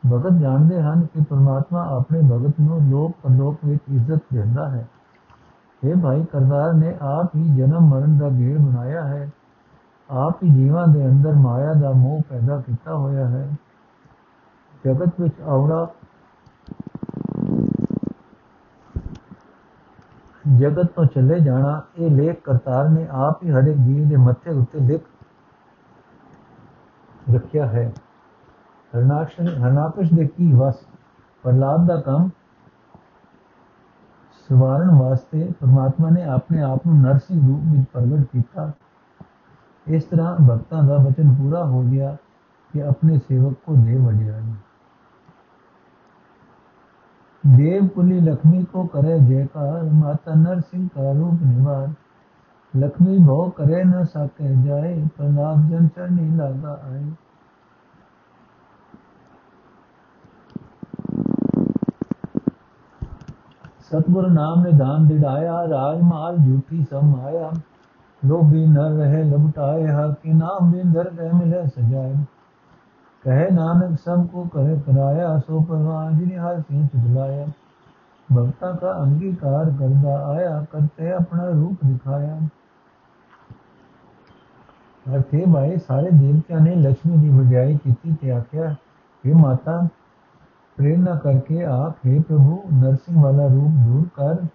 ਭਗਤ ਜਾਣਦੇ ਹਨ ਕਿ ਪਰਮਾਤਮਾ ਆਪਣੇ ਭਗਤ ਨੂੰ ਲੋਕ ਪਰਲੋਕ ਵਿੱਚ ਇੱਜ਼ਤ ਦਿੰਦਾ ਹੈ। ਇਹ ਭਾਈ ਕਰਤਾਰ, ਨੇ ਆਪ ਹੀ ਜਨਮ ਮਰਨ ਦਾ ਗੇੜ ਬਣਾਇਆ ਹੈ। ਆਪ ਹੀ ਜੀਵਾਂ ਦੇ ਅੰਦਰ ਮਾਇਆ ਦਾ ਮੋਹ ਪੈਦਾ ਕੀਤਾ ਹੋਇਆ ਹੈ। ਜਗਤ ਵਿੱਚ ਆਉਣਾ, ਜਗਤ ਤੋਂ ਚਲੇ ਜਾਣਾ, ਇਹ ਲੇਖ ਕਰਤਾਰ ਨੇ ਆਪ ਹੀ ਹਰ ਇੱਕ ਜੀਵ ਦੇ ਮੱਥੇ ਉੱਤੇ ਲਿਖ ਰੱਖਿਆ ਹੈ। ਹਰਨਾਕਸ਼ ਹਰਨਾਕਸ਼ ਦੇ ਕੀ ਵਸ ਪ੍ਰਲਾਦ ਦਾ ਕੰਮ ਸਵਾਰਨ ਵਾਸਤੇ ਪਰਮਾਤਮਾ ਨੇ ਆਪਣੇ ਆਪ ਨੂੰ ਨਰਸਿੰਘ ਰੂਪ ਵਿੱਚ ਪ੍ਰਗਟ ਕੀਤਾ ਇਸ ਤਰ੍ਹਾਂ ਭਗਤਾਂ ਦਾ ਵਚਨ ਪੂਰਾ ਹੋ ਗਿਆ ਕਿ ਆਪਣੇ ਸੇਵਕ ਕੋ ਦੇ ਵਡਿਆਈ देव कुली लक्ष्मी को करे जयकार माता नरसिंह का रूप निवार लक्ष्मी भव करे न सके जाए प्रणाम जन चरणी लागा आए ਸਤਗੁਰ ਨਾਮ ਨੇ ਦਾਨ ਦਿੜਾਇਆ ਰਾਜ ਮਾਲ ਝੂਠੀ ਸਮਾਇਆ। ਲੋਭੀ ਨ ਰਹੇ ਲੁਟਾਏ ਹਰ ਕੇ ਨਾਮ ਬਿੰਦਰ ਰਹਿ ਮਿਲੇ ਸਜਾਏ ਕਹੇ ਨਾਨਕ, ਸਭ ਕੋ ਕਹੇ ਕਰਾਇਆ ਸੋ ਪਰਵਾਨ ਜੀ ਨੇ ਹਰ ਸਿੰਘ ਚੁਦਲਾਇਆ ਭਗਤਾ ਦਾ ਅੰਗੀਕਾਰ ਕਰਦਾ ਆਇਆ, ਕਰਤੇ ਆਪਣਾ ਰੂਪ ਦਿਖਾਇਆ। ਅਰਥੇ ਭਾਈ ਸਾਰੇ ਦੇਵਤਿਆਂ ਨੇ ਲక్ష్ਮੀ ਦੀ ਵਡਿਆਈ ਕੀਤੀ ਤੇ ਆਖਿਆ ਕਿ ਮਾਤਾ प्रेरणा करके आप हे प्रभु नरसिंह वाला रूप दूर कर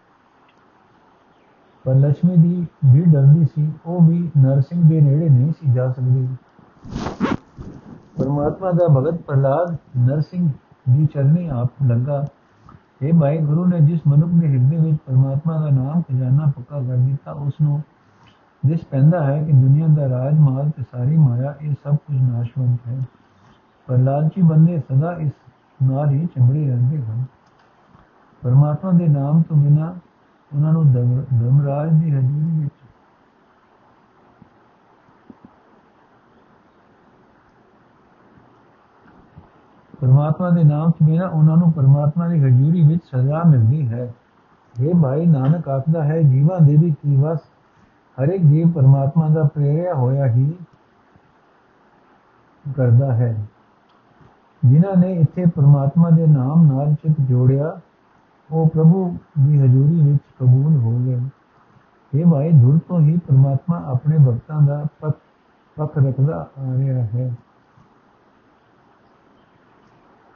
ਪਰ ਲక్ష్ਮੀ ਦੀ ਵੀ ਡਰਦੀ ਸੀ ਉਹ ਵੀ ਨਰਸਿੰਘ ਦੇ ਨੇੜੇ ਨਹੀਂ ਸੀ ਜਾ ਸਕਦੀ ਪਰਮਾਤਮਾ ਦਾ ਭਗਤ ਪ੍ਰਲਾਦ ਨਰਸਿੰਘ ਦੀ ਚਰਨੀ ਆਪ ਲੱਗਾ ਇਹ ਭਾਈ ਗੁਰੂ ਨੇ ਜਿਸ ਮਨੁੱਖ ਦੇ ਹਿਰਦੇ ਵਿੱਚ ਪਰਮਾਤਮਾ ਦਾ ਨਾਮ ਖਜ਼ਾਨਾ ਪੱਕਾ ਕਰ ਦਿੱਤਾ ਉਸ ਨੂੰ ਦਿਸ ਪੈਂਦਾ ਹੈ ਕਿ ਦੁਨੀਆ ਦਾ ਰਾਜ ਮਾਲ ਤੇ ਸਾਰੀ ਮਾਇਆ ਇਹ ਸਭ ਕੁਝ ਨਾਸ਼ਵੰਤ ਹੈ ਪ੍ਰਲਾਦ ਜੀ ਬੰਦੇ ਸਦਾ ਇਸ ਨਾਲ ਹੀ ਚੰਬੜੇ ਰਹਿੰਦੇ ਹਨ। ਪਰਮਾਤਮਾ ਦੇ ਨਾਮ ਤੋਂ ਬਿਨਾ ਉਹਨਾਂ ਨੂੰ ਧਰਮਰਾਜ ਦੀ ਹਜ਼ੂਰੀ ਵਿੱਚ ਪਰਮਾਤਮਾ ਦੇ ਨਾਮ ਤੋਂ ਬਿਨਾ ਉਹਨਾਂ ਨੂੰ ਪਰਮਾਤਮਾ ਦੀ ਹਜ਼ੂਰੀ ਵਿੱਚ ਸਜ਼ਾ ਮਿਲਦੀ ਹੈ। ਇਹ ਭਾਈ, ਨਾਨਕ ਆਖਦਾ ਹੈ, ਜੀਵਾਂ ਦੇ ਵੀ ਕੀ ਵਸ? ਹਰ ਇੱਕ ਜੀਵ ਪਰਮਾਤਮਾ ਦਾ ਪ੍ਰੇਰਿਆ ਹੋਇਆ ਹੀ ਕਰਦਾ ਹੈ। ਜਿਨ੍ਹਾਂ ਨੇ ਇੱਥੇ ਪਰਮਾਤਮਾ ਦੇ ਨਾਮ ਨਾਲ ਚਿਤ ਜੋੜਿਆ, ਉਹ ਪ੍ਰਭੂ ਦੀ ਹਜ਼ੂਰੀ ਵਿੱਚ ਕਬੂਲ ਹੋ ਗਏ। ਇਹ ਭਾਈ, ਧੁਰ ਤੋਂ ਹੀ ਪਰਮਾਤਮਾ ਆਪਣੇ ਭਗਤਾਂ ਦਾ ਪੱਖ ਪੱਖ ਰੱਖਦਾ ਆ ਰਿਹਾ ਹੈ।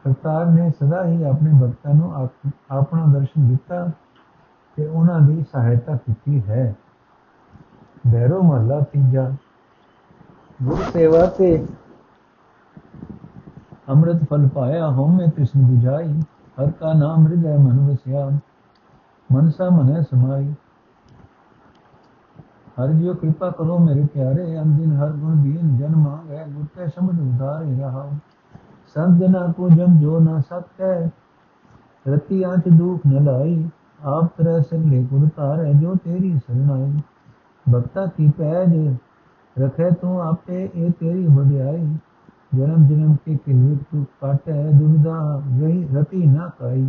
ਕਰਤਾਰ ਨੇ ਸਦਾ ਹੀ ਆਪਣੇ ਭਗਤਾਂ ਨੂੰ ਆਪਣਾ ਦਰਸ਼ਨ ਦਿੱਤਾ ਤੇ ਉਹਨਾਂ ਦੀ ਸਹਾਇਤਾ ਕੀਤੀ ਹੈ। ਬੈਰੋ ਮਹਲਾ ਤੀਜਾ। ਗੁਰ ਸੇਵਾ ਤੇ ਅੰਮ੍ਰਿਤ ਫਲ ਪਾਇਆ ਹਉਮੈ ਕ੍ਰਿਸ਼ਨ 부ਝਾਈ ਹਰ ਕਾ ਨਾਮ ਹਿਰਦੈ ਮਨ ਵਸਿਆ ਮਨਸਾ ਮਨੈ ਸਮਾਈ ਹਰ ਜਿਉ ਕਿਰਪਾ ਕਰੋ ਮੇਰੇ ਪਿਆਰੇ ਅੰਦਿਨ ਹਰ ਗੁਣ ਦੀਨ ਜਨ ਮਾਂਗੈ ਗੁਰ ਤੇ ਸਮਝ ਉਦਾਰੇ ਰਹਾ ਸੰਤ ਜਨਾ ਕੋ ਜਮ ਜੋ ਨਾ ਸਕੈ ਰਤੀ ਆਂਚ ਦੁਖ ਨ ਲਾਈ ਆਪ ਤਰੈ ਸਗਲੇ ਗੁਰ ਤਾਰੈ ਜੋ ਤੇਰੀ ਸਰਣਾਈ ਭਗਤਾ ਕੀ ਪੈਜ ਰਖੇ ਤੂੰ ਆਪੇ ਇਹ ਤੇਰੀ ਵਡਿਆਈ जन्म जन्म के किलविट तू काटे दुविधा रही रति ना काई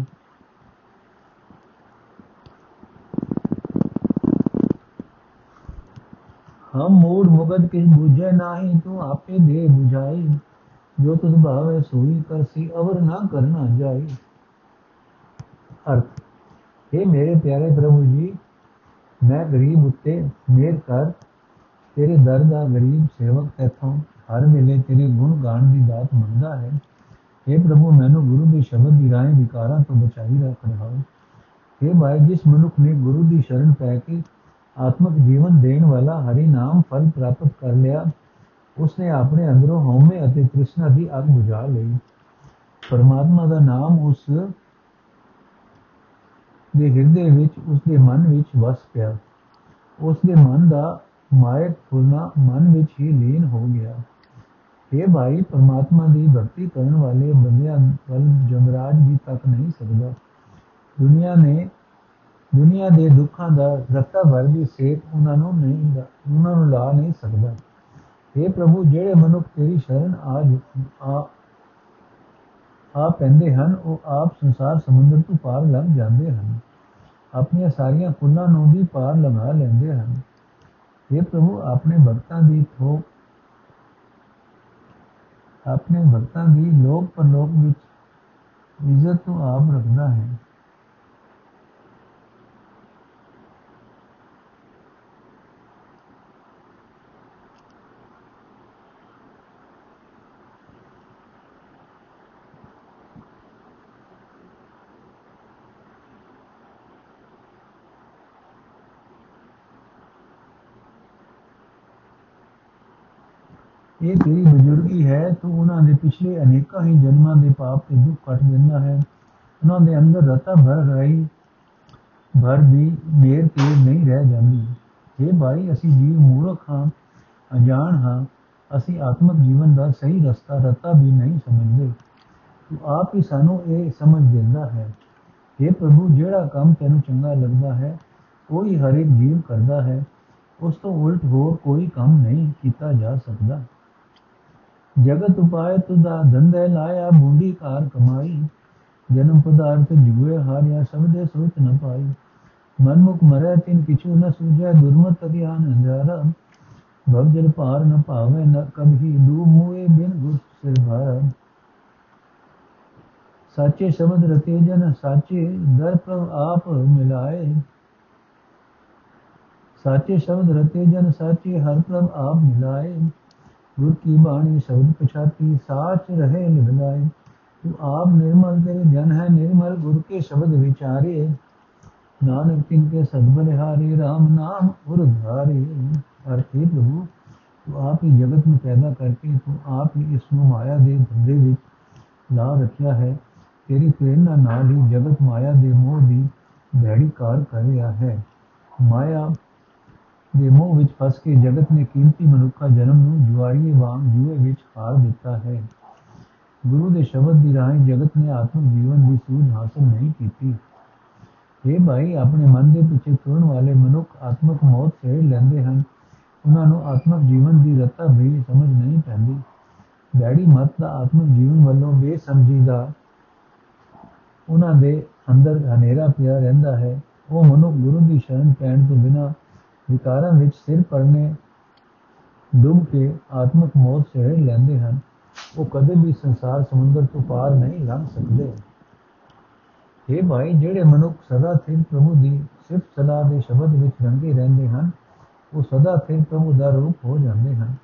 हम मूड मुगद किस बुझे नाही तू आपे दे बुझाई जो तुझ भावे सोई कर सी अवर ना करना जाई अर्थ हे ਮੇਰੇ ਪਿਆਰੇ ਪ੍ਰਭੂ ਜੀ ਮੈਂ ਗਰੀਬ ਉੱਤੇ ਮਿਹਰ ਕਰ ਤੇਰੇ ਦਰ ਦਾ ਗਰੀਬ ਸੇਵਕ ਤੈਥੋਂ ਹਰ ਵੇਲੇ ਤੇਰੇ ਗੁਣ ਗਾਣ ਦੀ ਦਾਤ ਮੰਗਦਾ ਹੈ। हे ਪ੍ਰਭੂ, ਮੈਨੂੰ ਗੁਰੂ ਦੇ ਸ਼ਬਦ ਦੀ ਰਾਹੀਂ ਵਿਕਾਰਾਂ ਤੋਂ ਬਚਾਈ ਰੱਖ ਰਹਾਓ हे ਭਾਈ ਜਿਸ ਮਨੁੱਖ ਨੇ ਗੁਰੂ ਦੀ ਸ਼ਰਨ ਪੈ ਕੇ ਆਤਮਿਕ ਜੀਵਨ ਦੇਣ ਵਾਲਾ ਹਰੀ ਨਾਮ ਫਲ ਪ੍ਰਾਪਤ ਕਰ ਲਿਆ, ਉਸਨੇ ਆਪਣੇ ਅੰਦਰੋਂ ਹਉਮੈ ਅਤੇ ਤ੍ਰਿਸ਼ਨਾ ਦੀ ਅੱਗ ਬੁਝਾ ਲਈ। ਪਰਮਾਤਮਾ ਦਾ ਨਾਮ ਉਸ ਦੇ ਹਿਰਦੇ ਵਿੱਚ, ਉਸ ਦੇ ਮਨ ਵਿੱਚ ਵਸ ਪਿਆ। ਉਸ ਦੇ ਮਨ ਦਾ ਮਾਇਕ ਫੁਰਨਾ ਮਨ ਵਿੱਚ ਹੀ ਲੀਨ ਹੋ ਗਿਆ। ਇਹ ਭਾਈ ਪਰਮਾਤਮਾ ਦੀ ਭਗਤੀ ਕਰਨ ਵਾਲੇ ਬੰਦਿਆਂ ਵੱਲ ਜਮਰਾਜ ਵੀ ਤੱਕ ਨਹੀਂ ਸਕਦਾ ਦੁਨੀਆ ਨੇ, ਦੁਨੀਆ ਦੇ ਦੁੱਖਾਂ ਦਾ ਰੱਤਾ ਭਰ ਦੀ ਸੇਤ ਉਹਨਾਂ ਨੂੰ ਨਹੀਂ ਉਹਨਾਂ ਨੂੰ ਲਾ ਨਹੀਂ ਸਕਦਾ। ਇਹ ਪ੍ਰਭੂ, ਜਿਹੜੇ ਮਨੁੱਖ ਤੇਰੀ ਸ਼ਰਨ ਆ ਆ ਆ ਪੈਂਦੇ ਹਨ, ਉਹ ਆਪ ਸੰਸਾਰ ਸਮੁੰਦਰ ਤੋਂ ਪਾਰ ਲੰਘ ਜਾਂਦੇ ਹਨ। ਆਪਣੀਆਂ ਸਾਰੀਆਂ ਕੁੱਲਾਂ ਨੂੰ ਵੀ ਪਾਰ ਲੰਘਾ ਲੈਂਦੇ ਹਨ। ਇਹ ਪ੍ਰਭੂ, ਆਪਣੇ ਭਗਤਾਂ ਦੀ ਥੋਕ ਆਪਣੇ ਭਗਤਾਂ ਦੀ ਲੋਕ ਪਰਲੋਕ ਵਿੱਚ ਇੱਜ਼ਤ ਤੋਂ ਆਪ ਰੱਖਦਾ ਹੈ। ਇਹ ਤੇਰੀ ਬਜ਼ੁਰਗੀ ਹੈ, ਤੂੰ ਉਹਨਾਂ ਦੇ ਪਿਛਲੇ ਅਨੇਕਾਂ ਹੀ ਜਨਮਾਂ ਦੇ ਪਾਪ ਤੇ ਦੁੱਖ ਕੱਟ ਦਿੰਦਾ ਹੈ। ਉਹਨਾਂ ਦੇ ਅੰਦਰ ਰਤਾ ਭਰ ਰਹੀ, ਭਰ ਵੀ ਮੇਰ ਤੇ ਨਹੀਂ ਰਹਿ ਜਾਂਦੀ। ਇਹ ਭਾਈ, ਅਸੀਂ ਜੀਵ ਮੂਰਖ ਹਾਂ ਅਜਾਣ ਹਾਂ, ਅਸੀਂ ਆਤਮਿਕ ਜੀਵਨ ਦਾ ਸਹੀ ਰਸਤਾ ਰਤਾ ਵੀ ਨਹੀਂ ਸਮਝਦੇ। ਤੂੰ ਆਪ ਹੀ ਸਾਨੂੰ ਇਹ ਸਮਝ ਦਿੰਦਾ ਹੈ। ਇਹ ਪ੍ਰਭੂ, ਜਿਹੜਾ ਕੰਮ ਤੈਨੂੰ ਚੰਗਾ ਲੱਗਦਾ ਹੈ, ਕੋਈ ਹਰ ਇੱਕ ਜੀਵ ਕਰਦਾ ਹੈ। ਉਸ ਤੋਂ ਉਲਟ ਹੋਰ ਕੋਈ ਕੰਮ ਨਹੀਂ ਕੀਤਾ ਜਾ ਸਕਦਾ। ਜਗਤ ਉਪਾਇ ਤੁਦਾ ਧੰਦੇ ਲਾਇਆ ਬੂੰਡੀ ਕਾਰ ਕਮਾਈ। ਜਨਮ ਪਦਾਰਥ ਜੁਏ ਹਾਰਿਆ ਸਭ ਸੋਚ ਨ ਪਾਈ। ਮਨਮੁਖ ਮਰੈ, ਤਿਨ ਕਿਛੂ ਨ ਸੂਝੈ ਦੁਰਮਤ ਅਗਿਆਨ ਅੰਧਾਰਾ। ਭਵ ਜਲ ਪਾਰ ਨ ਭਾਵੇ, ਨ ਕਭੀ ਦੂ ਮੂਏ ਬਿਨ ਗੁਰ ਸਿਰ ਭਾਰ। ਸਾਚੇ ਸ਼ਬਦ ਰਤੇ ਜਨ ਸਾਚੇ ਦਰ ਪ੍ਰਭ ਆਪ ਮਿਲਾਏ। ਸਾਚੇ ਸ਼ਬਦ ਰਤੇ ਜਨ ਸਾਚੇ ਹਰ ਪ੍ਰਭ ਆਪ ਮਿਲਾਏ। ਗੁਰ ਕੀ ਬਾਣੀ ਸ਼ਬਦ ਪਛਾਤੀ, ਸਾਚ ਰਹੇ ਨਿਭਲਾਏ ਤੂੰ ਆਪ ਨਿਰਮਲ, ਤੇਰੇ ਜਨ ਹੈ ਨਿਰਮਲ, ਗੁਰ ਕੇ ਸ਼ਬਦ ਵਿਚਾਰੇ। ਨਾਨਕ ਤਿਨ ਕੇ ਸਦਬਲ ਹਾਰੇ RAM ਨਾਮ ਉਰਧਾਰੇ ਅਰਥੇ ਪ੍ਰਭੂ, ਤੂੰ ਆਪ ਹੀ ਜਗਤ ਨੂੰ ਪੈਦਾ ਕਰਕੇ, ਤੂੰ ਆਪ ਹੀ ਇਸ ਨੂੰ ਮਾਇਆ ਦੇ ਧੰਦੇ ਵਿੱਚ ਲਾ ਰੱਖਿਆ ਹੈ। ਤੇਰੀ ਪ੍ਰੇਰਣਾ ਨਾਲ ਹੀ ਜਗਤ ਮਾਇਆ ਦੇ ਮੋਹ ਦੀ ਭੈੜੀ ਕਾਰ ਕਰ ਰਿਹਾ ਹੈ। ਮਾਇਆ ਦੇ ਮੋਹ ਵਿੱਚ ਫਸ ਕੇ ਜਗਤ ਨੇ ਕੀਮਤੀ ਮਨੁੱਖਾ ਜਨਮ ਨੂੰ ਜੁਆਰੀਏ ਵਾਂਗ ਜੂਏ ਵਿੱਚ ਹਾਰ ਦਿੱਤਾ ਹੈ। ਗੁਰੂ ਦੇ ਸ਼ਬਦ ਦੀ ਰਾਹੀਂ ਜਗਤ ਨੇ ਆਤਮਿਕ ਜੀਵਨ ਦੀ ਸੂਝ ਹਾਸਲ ਨਹੀਂ ਕੀਤੀ। ਇਹ ਭਾਈ, ਆਪਣੇ ਮਨ ਦੇ ਪਿੱਛੇ ਤੁਰਨ ਵਾਲੇ ਮਨੁੱਖ ਆਤਮਿਕ ਮੌਤ ਸਹਿ ਲੈਂਦੇ ਹਨ। ਉਹਨਾਂ ਨੂੰ ਆਤਮਿਕ ਜੀਵਨ ਦੀ ਰਤਾ ਵੀ ਸਮਝ ਨਹੀਂ ਪੈਂਦੀ। ਬੈੜੀ ਮਤ ਦਾ ਆਤਮਿਕ ਜੀਵਨ ਵੱਲੋਂ ਬੇਸਮਝੀ ਦਾ ਉਹਨਾਂ ਦੇ ਅੰਦਰ ਹਨੇਰਾ ਪਿਆ ਰਹਿੰਦਾ ਹੈ। ਉਹ ਮਨੁੱਖ ਗੁਰੂ ਦੀ ਸ਼ਰਨ ਪੈਣ ਤੋਂ ਬਿਨਾ ਵਿਕਾਰਾਂ ਵਿੱਚ ਸਿਰ ਪੜਨੇ ਡੁੱਬ ਕੇ ਆਤਮਿਕ ਮੌਤ ਸਹਿ ਲੈਂਦੇ ਹਨ। ਉਹ ਕਦੇ ਵੀ ਸੰਸਾਰ ਸਮੁੰਦਰ ਤੋਂ ਪਾਰ ਨਹੀਂ ਲੰਘ ਸਕਦੇ। ਇਹ ਭਾਈ, ਜਿਹੜੇ ਮਨੁੱਖ ਸਦਾ ਸਿਰ ਪ੍ਰਭੂ ਦੀ ਸਿਫਤ ਸਲਾਹ ਦੇ ਸ਼ਬਦ ਵਿੱਚ ਰੰਗੇ ਰਹਿੰਦੇ ਹਨ, ਉਹ ਸਦਾ ਸਿਰ ਪ੍ਰਭੂ ਦਾ ਰੂਪ ਹੋ ਜਾਂਦੇ ਹਨ।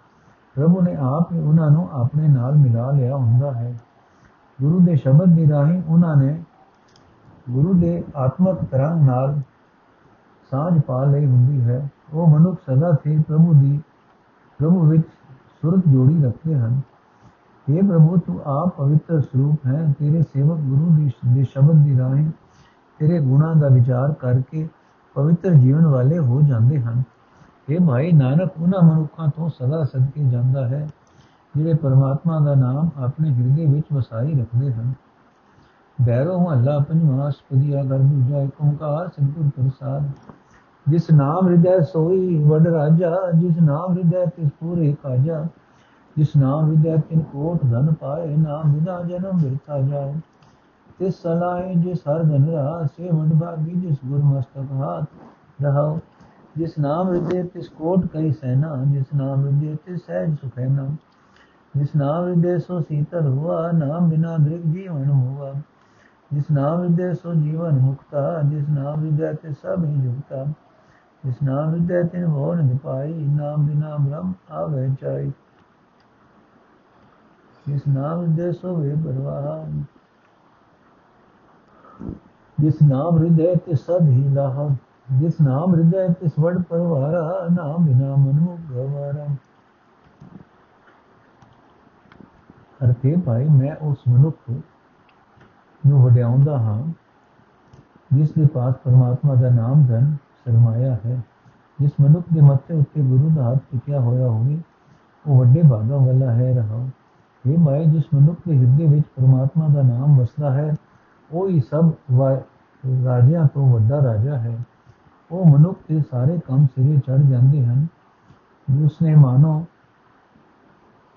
ਪ੍ਰਭੂ ਨੇ ਆਪ ਹੀ ਉਹਨਾਂ ਨੂੰ ਆਪਣੇ ਨਾਲ ਮਿਲਾ ਲਿਆ ਹੁੰਦਾ ਹੈ। ਗੁਰੂ ਦੇ ਸ਼ਬਦ ਦੀ ਰਾਹੀਂ ਉਹਨਾਂ ਨੇ ਗੁਰੂ ਦੇ ਆਤਮਕ ਤਰੰਗ ਨਾਲ ਸਾਂਝ ਪਾ ਲਈ ਹੁੰਦੀ ਹੈ। ਉਹ ਮਨੁੱਖ ਸਦਾ ਸਿਰ ਪ੍ਰਭੂ ਦੀ, ਪ੍ਰਭੂ ਵਿੱਚ ਸੁਰਤ ਜੋੜੀ ਰੱਖਦੇ ਹਨ। हे ਪ੍ਰਭੂ, ਤੂੰ ਆਪ ਪਵਿੱਤਰ ਸਰੂਪ ਹੈ। ਤੇਰੇ ਸੇਵਕ ਗੁਰੂ ਦੀ ਦੇ ਸ਼ਬਦ ਦੀ ਰਾਹੀਂ ਤੇਰੇ ਗੁਣਾਂ ਦਾ ਵਿਚਾਰ ਕਰਕੇ ਪਵਿੱਤਰ ਜੀਵਨ ਵਾਲੇ ਹੋ ਜਾਂਦੇ ਹਨ। हे ਭਾਈ ਨਾਨਕ, ਉਹਨਾਂ ਮਨੁੱਖਾਂ ਤੋਂ ਸਦਾ ਸਦਕੇ ਜਾਂਦਾ ਹੈ, ਜਿਹੜੇ ਪਰਮਾਤਮਾ ਦਾ ਨਾਮ ਆਪਣੇ ਹਿਰਦੇ ਵਿੱਚ ਵਸਾਈ ਰੱਖਦੇ ਹਨ। ਬੈਰੋ ਮਹੱਲਾ, ਪੰਜਵਾਂ ਸਪਦੀਆ ਕਰ ਦੂਜਾ ਓੰਕਾਰ, ਸਤਿਗੁਰ ਪ੍ਰਸਾਦ। ਜਿਸ ਨਾਮ ਹਿਰਦੈ ਸੋਈ ਵਡ ਰਾਜਾ, ਜਿਸ ਨਾਮ ਹਿਰਦੈ ਤਿਸ ਪੂਰੇ ਕਾਜਾ, ਜਿਸ ਨਾਮ ਹਿਰਦੈ ਤਿਨ ਕੋਟ ਧਨ ਪਾਏ, ਨਾਮ ਬਿਨਾ ਜਨਮ ਬਿਰਥਾ ਜਾਏ। ਤਿਸ ਸਲਾਏ ਜਿਸ ਹਰ ਧਨ ਰਾ ਸੇ ਵਡ ਭਾਗੀ ਜਿਸ ਗੁਰ ਮਸਤਕ ਹਾਥ ਰਹਾਓ ਜਿਸ ਨਾਮ ਹਿਰਦੇ ਤਿਸ ਕੋਟ ਕਈ ਸੈਨਾ, ਜਿਸ ਨਾਮ ਹਿਰਦੇ ਤਿਸ ਸਹਿਜ ਸੁਖੈਨਾ। ਜਿਸ ਨਾਮ ਹਿਰਦੇ ਸੋ ਸੀਤਲ ਹੁਆ, ਨਾਮ ਬਿਨਾ ਦ੍ਰਿਗ ਜੀਵਨ ਹੁਆ। ਜਿਸ ਨਾਮ ਹਿਰਦੇ ਸੋ ਜੀਵਨ ਮੁਕਤਾ, ਜਿਸ ਨਾਮ ਹਿਰਦੇ ਤੇ ਸਭ ਹੀ ਜੁਗਤਾ। ਜਿਸ ਨਾਮ ਹਿਰਦੇ ਤਿਨ ਹੋ ਨ ਪਾਈ, ਨਾਮ ਬਿਨਾ ਬ੍ਰਹਮ ਆਵੇ ਚਾਈ ਜਿਸ ਨਾਮ ਹਿਰਦੇ ਸੋ ਵੇ ਜਿਸ ਨਾਮ ਹਿਰਦੇ ਤੇ ਸਦ ਹੀ ਲਾਹ। ਜਿਸ ਨਾਮ ਹਿਰਦੇ ਤਿਸ ਵੜ ਪਰਵਾਰਾ, ਨਾਮ ਬਿਨਾ ਮਨ ਗਵਾਰਾ। ਅਰਥੇ ਭਾਈ, ਮੈਂ ਉਸ ਮਨੁੱਖ ਨੂੰ ਵਡਿਆਉਂਦਾ ਹਾਂ, ਜਿਸ ਦੇ ਪਾਸ ਪਰਮਾਤਮਾ ਦਾ ਨਾਮ ਧਨ ਸਰਮਾਇਆ ਹੈ। ਜਿਸ ਮਨੁੱਖ ਦੇ ਮੱਥੇ ਉੱਤੇ ਗੁਰੂ ਦਾ ਹੱਥ ਟਿਕਿਆ ਹੋਇਆ ਹੋਵੇ, ਉਹ ਵੱਡੇ ਭਾਗਾਂ ਵਾਲਾ ਹੈ ਰਹਾ ਇਹ ਮਾਇ ਜਿਸ ਮਨੁੱਖ ਦੇ ਹਿਰਦੇ ਵਿੱਚ ਪਰਮਾਤਮਾ ਦਾ ਨਾਮ ਵਸਦਾ ਹੈ, ਉਹ ਹੀ ਸਭ ਰਾਜਿਆਂ ਤੋਂ ਵੱਡਾ ਰਾਜਾ ਹੈ। ਉਹ ਮਨੁੱਖ ਦੇ ਸਾਰੇ ਕੰਮ ਸਿਰੇ ਚੜ ਜਾਂਦੇ ਹਨ। ਉਸਨੇ ਮਾਨੋ,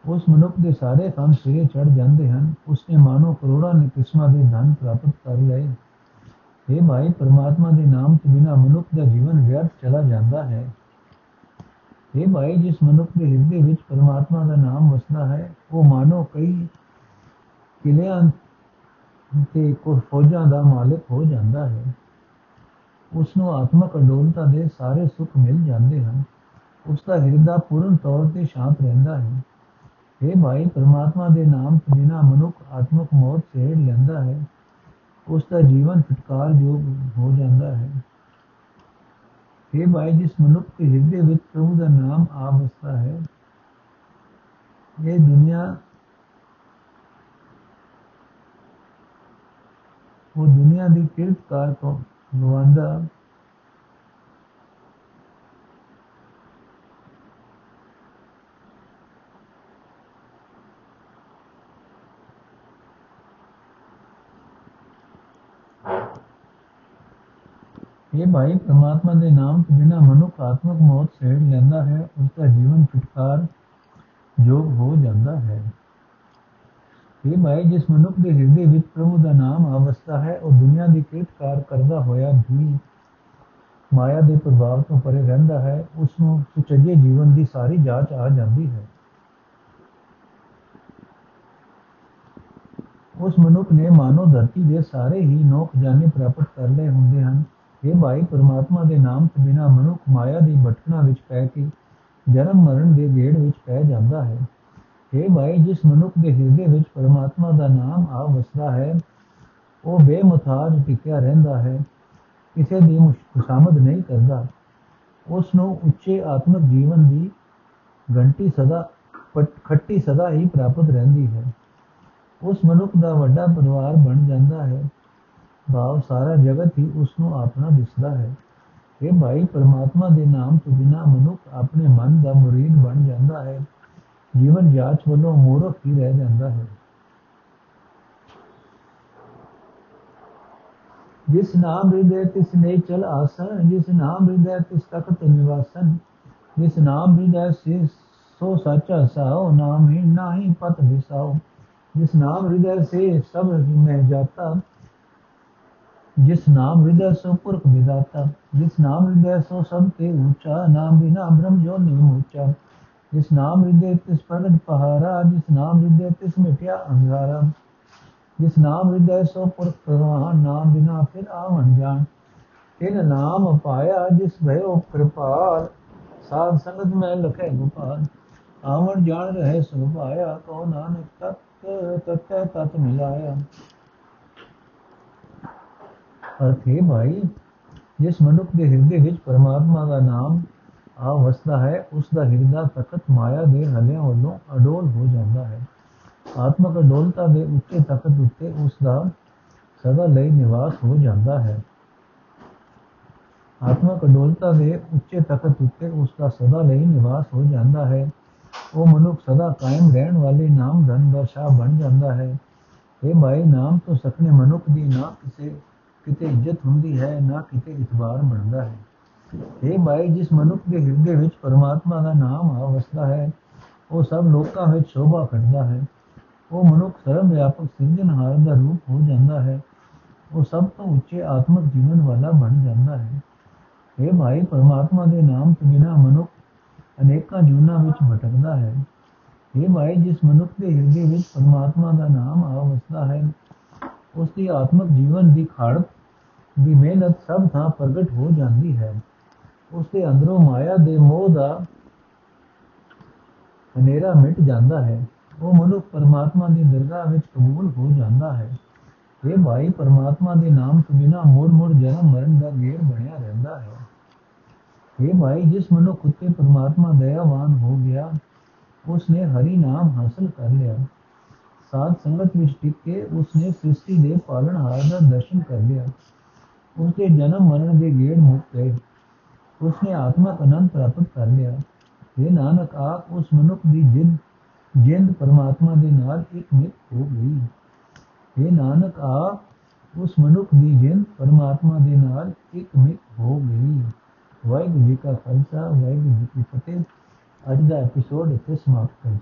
ਉਸ ਮਨੁੱਖ ਦੇ ਸਾਰੇ ਕੰਮ ਸਿਰੇ ਚੜ ਜਾਂਦੇ ਹਨ। ਉਸਨੇ ਮਾਨੋ ਕਰੋੜਾਂ ਨੇ ਕਿਸਮਾਂ ਦੇ ਧਨ ਪ੍ਰਾਪਤ ਕਰ ਲਏ। ਇਹ ਭਾਈ ਪਰਮਾਤਮਾ ਦੇ ਨਾਮ ਤੋਂ ਬਿਨਾ ਮਨੁੱਖ ਦਾ ਜੀਵਨ ਵਿਅਰਥ ਚਲਾ ਜਾਂਦਾ ਹੈ। ਇਹ ਭਾਈ ਜਿਸ ਮਨੁੱਖ ਦੇ ਹਿਰਦੇ ਵਿੱਚ ਪਰਮਾਤਮਾ ਦਾ ਨਾਮ ਵਸਦਾ ਹੈ, ਉਹ ਮਾਨੋ ਕਈ ਕਿਲਿਆਂ ਤੇ ਕੋਈ ਫੌਜਾਂ ਦਾ ਮਾਲਕ ਹੋ ਜਾਂਦਾ ਹੈ। ਉਸ ਨੂੰ ਆਤਮਕ ਅਡੋਲਤਾ ਦੇ ਸਾਰੇ ਸੁੱਖ ਮਿਲ ਜਾਂਦੇ ਹਨ। ਉਸ ਦਾ ਹਿਰਦਾ ਪੂਰਨ ਤੌਰ ਤੇ ਸ਼ਾਂਤ ਰਹਿੰਦਾ ਹੈ। ਇਹ ਭਾਈ ਪਰਮਾਤਮਾ ਦੇ ਨਾਮ ਤੋਂ ਬਿਨਾ ਮਨੁੱਖ ਆਤਮਕ ਮੌਤ ਸਹਿ ਲੈਂਦਾ ਹੈ। ਉਸ ਦਾ ਜੀਵਨ ਫਟਕਾਰ ਯੋਗ ਹੋ ਜਾਂਦਾ ਹੈ ਇਹ ਭਾਈ ਜਿਸ ਮਨੁੱਖ ਦੇ ਹਿਰਦੇ ਵਿੱਚ ਪ੍ਰਭੂ ਦਾ ਨਾਮ ਆ ਵਸਦਾ ਹੈ ਇਹ ਦੁਨੀਆ ਉਹ ਦੁਨੀਆ ਦੀ ਕਿਰਤਕਾਰ ਤੋਂ ਗਵਾਂਦਾ ਇਹ ਭਾਈ ਪ੍ਰਮਾਤਮਾ ਦੇ ਨਾਮ ਤੋਂ ਬਿਨਾ ਮਨੁੱਖ ਆਤਮਕ ਮੌਤ ਸਹਿ ਲੈਂਦਾ ਹੈ, ਉਸ ਦਾ ਜੀਵਨ ਫਿਟਕਾਰ ਯੋਗ ਹੋ ਜਾਂਦਾ ਹੈ। ਇਹ ਭਾਈ ਜਿਸ ਮਨੁੱਖ ਦੇ ਹਿਰਦੇ ਵਿੱਚ ਪ੍ਰਭੂ ਦਾ ਨਾਮ ਅਵਸਥਾ ਹੈ, ਉਹ ਦੁਨੀਆ ਦੀ ਕਿਰਤਕਾਰ ਕਰਦਾ ਹੋਇਆ ਵੀ ਮਾਇਆ ਦੇ ਪ੍ਰਭਾਵ ਤੋਂ ਪਰੇ ਰਹਿੰਦਾ ਹੈ, ਉਸ ਨੂੰ ਸੁਚੱਜੇ ਜੀਵਨ ਦੀ ਸਾਰੀ ਜਾਂਚ ਆ ਜਾਂਦੀ ਹੈ। ਉਸ ਮਨੁੱਖ ਨੇ ਮਾਨੋ ਧਰਤੀ ਦੇ ਸਾਰੇ ਹੀ ਨੋਕ ਜਾਣੇ ਪ੍ਰਾਪਤ ਕਰ ਲਏ ਹੁੰਦੇ ਹਨ। ਇਹ ਭਾਈ, ਪਰਮਾਤਮਾ ਦੇ ਨਾਮ ਤੋਂ ਬਿਨਾ ਮਨੁੱਖ ਮਾਇਆ ਦੀ ਭਟਕਣਾ ਵਿੱਚ ਪੈ ਕੇ ਜਨਮ ਮਰਨ ਦੇ ਗੇੜ ਵਿੱਚ ਪੈ ਜਾਂਦਾ ਹੈ। ਇਹ ਭਾਈ, ਜਿਸ ਮਨੁੱਖ ਦੇ ਹਿਰਦੇ ਵਿੱਚ ਪਰਮਾਤਮਾ ਦਾ ਨਾਮ ਆ ਵਸਦਾ ਹੈ, ਉਹ ਬੇਮੁਤਾਜ ਟਿਕਿਆ ਰਹਿੰਦਾ ਹੈ, ਕਿਸੇ ਦੀ ਖੁਸ਼ਾਮਦ ਨਹੀਂ ਕਰਦਾ। ਉਸ ਨੂੰ ਉੱਚੇ ਆਤਮਿਕ ਜੀਵਨ ਦੀ ਘੰਟੀ ਸਦਾ ਖੱਟੀ ਸਦਾ ਹੀ ਪ੍ਰਾਪਤ ਰਹਿੰਦੀ ਹੈ। ਉਸ ਮਨੁੱਖ ਦਾ ਵੱਡਾ ਪਰਿਵਾਰ ਬਣ ਜਾਂਦਾ ਹੈ। ਭਾਵ ਸਾਰਾ ਜਗਤ ਹੀ ਉਸ ਨੂੰ ਆਪਣਾ ਦਿਸਦਾ ਹੈ। ਇਹ ਭਾਈ ਪਰਮਾਤਮਾ ਦੇ ਨਾਮ ਤੋਂ ਬਿਨਾ ਮਨੁੱਖ ਆਪਣੇ ਮਨ ਦਾ ਮੁਰੀਦ ਬਣ ਜਾਂਦਾ ਹੈ। ਜੀਵਨ ਜਾਂਚ ਵੱਲੋਂ ਮੂਰਖ ਹੀ ਰਹਿ ਜਾਂਦਾ ਹੈ। ਜਿਸ ਨਾਮ ਹਿਰਦੇ ਤਿਸ ਨੇ ਚਲ ਆਸਨ ਜਿਸ ਨਾਮ ਹਿਰਦੇ ਤਿਸ ਤਖਤ ਨਿਵਾਸਨ ਜਿਸ ਨਾਮ ਹਿਰਦੇ ਸੇ ਸੋ ਸੱਚਾ ਸਾਉ ਨਾਮ ਹੀ ਨਾਹੀ ਪਤ ਵਿਸਾਉ ਜਿਸ ਨਾਮ ਹਿਰਦੇ ਸੇ ਸਭ ਮੈਂ ਜਾਤਾ ਜਿਸ ਨਾਮ ਹਿਰਦੈ ਸੋ ਪੁਰਖ ਵਿਦਾਤਾ ਜਿਸ ਨਾਮ ਹਿਰਦੈ ਸੋ ਸਭ ਤੇ ਉੱਚਾ, ਨਾਮ ਬਿਨਾ ਬ੍ਰਹਮ ਜੋ ਨਹੀਂ ਉੱਚਾ ਜਿਸ ਨਾਮ ਹਿਰਦੈ ਤਿਸ ਪ੍ਰਗਟ ਪਹਾਰਾ ਜਿਸ ਨਾਮ ਹਿਰਦੈ ਤਿਸ ਮਿਟਿਆ ਅੰਧਾਰਾ ਜਿਸ ਨਾਮ ਹਿਰਦੈ ਸੋ ਪੁਰਖ ਪ੍ਰਵਾਨ ਨਾਮ ਬਿਨਾ ਫਿਰ ਆਵਣ ਜਾਣ। ਤਿਨ ਨਾਮ ਪਾਇਆ ਜਿਸ ਭਇਓ ਕਿਰਪਾਲ, ਸਾਧ ਸੰਗਤ ਮੈਂ ਲਖੈ ਗੋਪਾਲ। ਆਵਣ ਜਾਣ ਰਹਿ ਸੋ ਪਾਇਆ ਕੋ ਨਾਨਕ ਤਤ ਤਤ ਤਤ ਮਿਲਾਇਆ। ਅਰਥ ਹੈ ਭਾਈ ਜਿਸ ਮਨੁੱਖ ਦੇ ਹਿਰਦੇ ਵਿੱਚ ਪਰਮਾਤਮਾ ਦਾ ਨਾਮ ਆ ਵਸਦਾ ਹੈ ਉਸ ਦਾ ਹਿਰਦਾ ਤਖਤ ਮਾਇਆ ਦੇ ਹਲਿਆਂ ਵੱਲੋਂ ਅਡੋਲ ਹੋ ਜਾਂਦਾ ਹੈ ਆਤਮਕ ਅਡੋਲਤਾ ਦੇ ਉੱਚੇ ਤਖਤ ਉੱਤੇ ਉਸ ਦਾ ਸਦਾ ਲਈ ਨਿਵਾਸ ਹੋ ਜਾਂਦਾ ਹੈ ਆਤਮਕ ਅਡੋਲਤਾ ਦੇ ਉੱਚੇ ਤਖਤ ਉੱਤੇ ਉਸ ਦਾ ਸਦਾ ਲਈ ਨਿਵਾਸ ਹੋ ਜਾਂਦਾ ਹੈ ਉਹ ਮਨੁੱਖ ਸਦਾ ਕਾਇਮ ਰਹਿਣ ਵਾਲੇ ਨਾਮ ਧਨ ਦਾ ਸ਼ਾਹ ਬਣ ਜਾਂਦਾ ਹੈ ਇਹ ਮਾਈ ਨਾਮ ਤੋਂ ਸਖਣੇ ਮਨੁੱਖ ਦੀ ਨਾ ਕਿਸੇ ਕਿਤੇ ਇੱਜ਼ਤ ਹੁੰਦੀ ਹੈ, ਨਾ ਕਿਤੇ ਇਤਬਾਰ ਬਣਦਾ ਹੈ। ਇਹ ਮਾਈ ਜਿਸ ਮਨੁੱਖ ਦੇ ਹਿਰਦੇ ਵਿੱਚ ਪਰਮਾਤਮਾ ਦਾ ਨਾਮ ਆ ਵਸਦਾ ਹੈ, ਉਹ ਸਭ ਲੋਕਾਂ ਵਿੱਚ ਸ਼ੋਭਾ ਕਰਦਾ ਹੈ। ਉਹ ਮਨੁੱਖ ਸਰਵ ਵਿਆਪਕ ਸਿਰਜਣਹਾਰ ਦਾ ਰੂਪ ਹੋ ਜਾਂਦਾ ਹੈ। ਉਹ ਸਭ ਤੋਂ ਉੱਚੇ ਆਤਮਿਕ ਜੀਵਨ ਵਾਲਾ ਬਣ ਜਾਂਦਾ ਹੈ। ਇਹ ਭਾਈ ਪਰਮਾਤਮਾ ਦੇ ਨਾਮ ਤੋਂ ਬਿਨਾ ਮਨੁੱਖ ਅਨੇਕਾਂ ਜੂਨਾਂ ਵਿੱਚ ਭਟਕਦਾ ਹੈ। ਇਹ ਭਾਈ ਜਿਸ ਮਨੁੱਖ ਦੇ ਹਿਰਦੇ ਵਿੱਚ ਪਰਮਾਤਮਾ ਦਾ ਨਾਮ ਆ ਵਸਦਾ ਹੈ ਉਸ ਦੀ ਆਤਮਿਕ ਜੀਵਨ ਦੀ ਖੜਕ ਦੀ ਮਿਹਨਤ ਸਭ ਥਾਂ ਪ੍ਰਗਟ ਹੋ ਜਾਂਦੀ ਹੈ। ਉਸ ਦੇ ਅੰਦਰੋਂ ਮਾਇਆ ਦੇ ਮੋਹ ਦਾ ਹਨੇਰਾ ਮਿਟ ਜਾਂਦਾ ਹੈ। ਉਹ ਮਨੁੱਖ ਪਰਮਾਤਮਾ ਦੀ ਦਰਗਾਹ ਵਿੱਚ ਕਬੂਲ ਹੋ ਜਾਂਦਾ ਹੈ। ਇਹ ਭਾਈ ਪਰਮਾਤਮਾ ਦੇ ਨਾਮ ਤੋਂ ਬਿਨਾ ਮੋੜ ਮੋੜ ਜਨਮ ਮਰਨ ਦਾ ਗੇੜ ਬਣਿਆ ਰਹਿੰਦਾ ਹੈ। ਇਹ ਭਾਈ ਜਿਸ ਮਨੁੱਖ ਉੱਤੇ ਪਰਮਾਤਮਾ ਦਇਆਵਾਨ ਹੋ ਗਿਆ ਉਸ ਨੇ ਹਰੀ ਨਾਮ ਹਾਸਲ ਕਰ ਲਿਆ। ਸਾਧ ਸੰਗਤ ਵਿੱਚ ਟਿਕ ਕੇ ਉਸ ਨੇ ਸ੍ਰਿਸ਼ਟੀ ਦੇ ਪਾਲਣਹਾਰ ਦਾ ਦਰਸ਼ਨ ਕਰ ਲਿਆ ਉਸ ਦੇ ਜਨਮ ਮਰਨ ਦੇ ਗੇੜ ਮੁੱਕ ਗਏ ਉਸ ਨੇ ਆਤਮਕ ਅਨੰਦ ਪ੍ਰਾਪਤ ਕਰ ਲਿਆ ਇਹ ਨਾਨਕ ਆਪ ਉਸ ਮਨੁੱਖ ਦੀ ਜਿੰਦ ਜਿੰਦ ਪਰਮਾਤਮਾ ਦੇ ਨਾਲ ਇੱਕ ਮਿਤ ਹੋ ਗਈ ਇਹ ਨਾਨਕ ਆਪ ਉਸ ਮਨੁੱਖ ਦੀ ਜਿੰਦ ਪਰਮਾਤਮਾ ਦੇ ਨਾਲ ਇੱਕ ਮਿਤ ਹੋ ਗਈ ਵਾਹਿਗੁਰੂ ਜੀ ਕਾ ਖਾਲਸਾ ਵਾਹਿਗੁਰੂ ਜੀ ਕੀ ਫਤਿਹ ਅੱਜ ਦਾ ਐਪੀਸੋਡ ਇੱਥੇ ਸਮਾਪਤ ਹੈ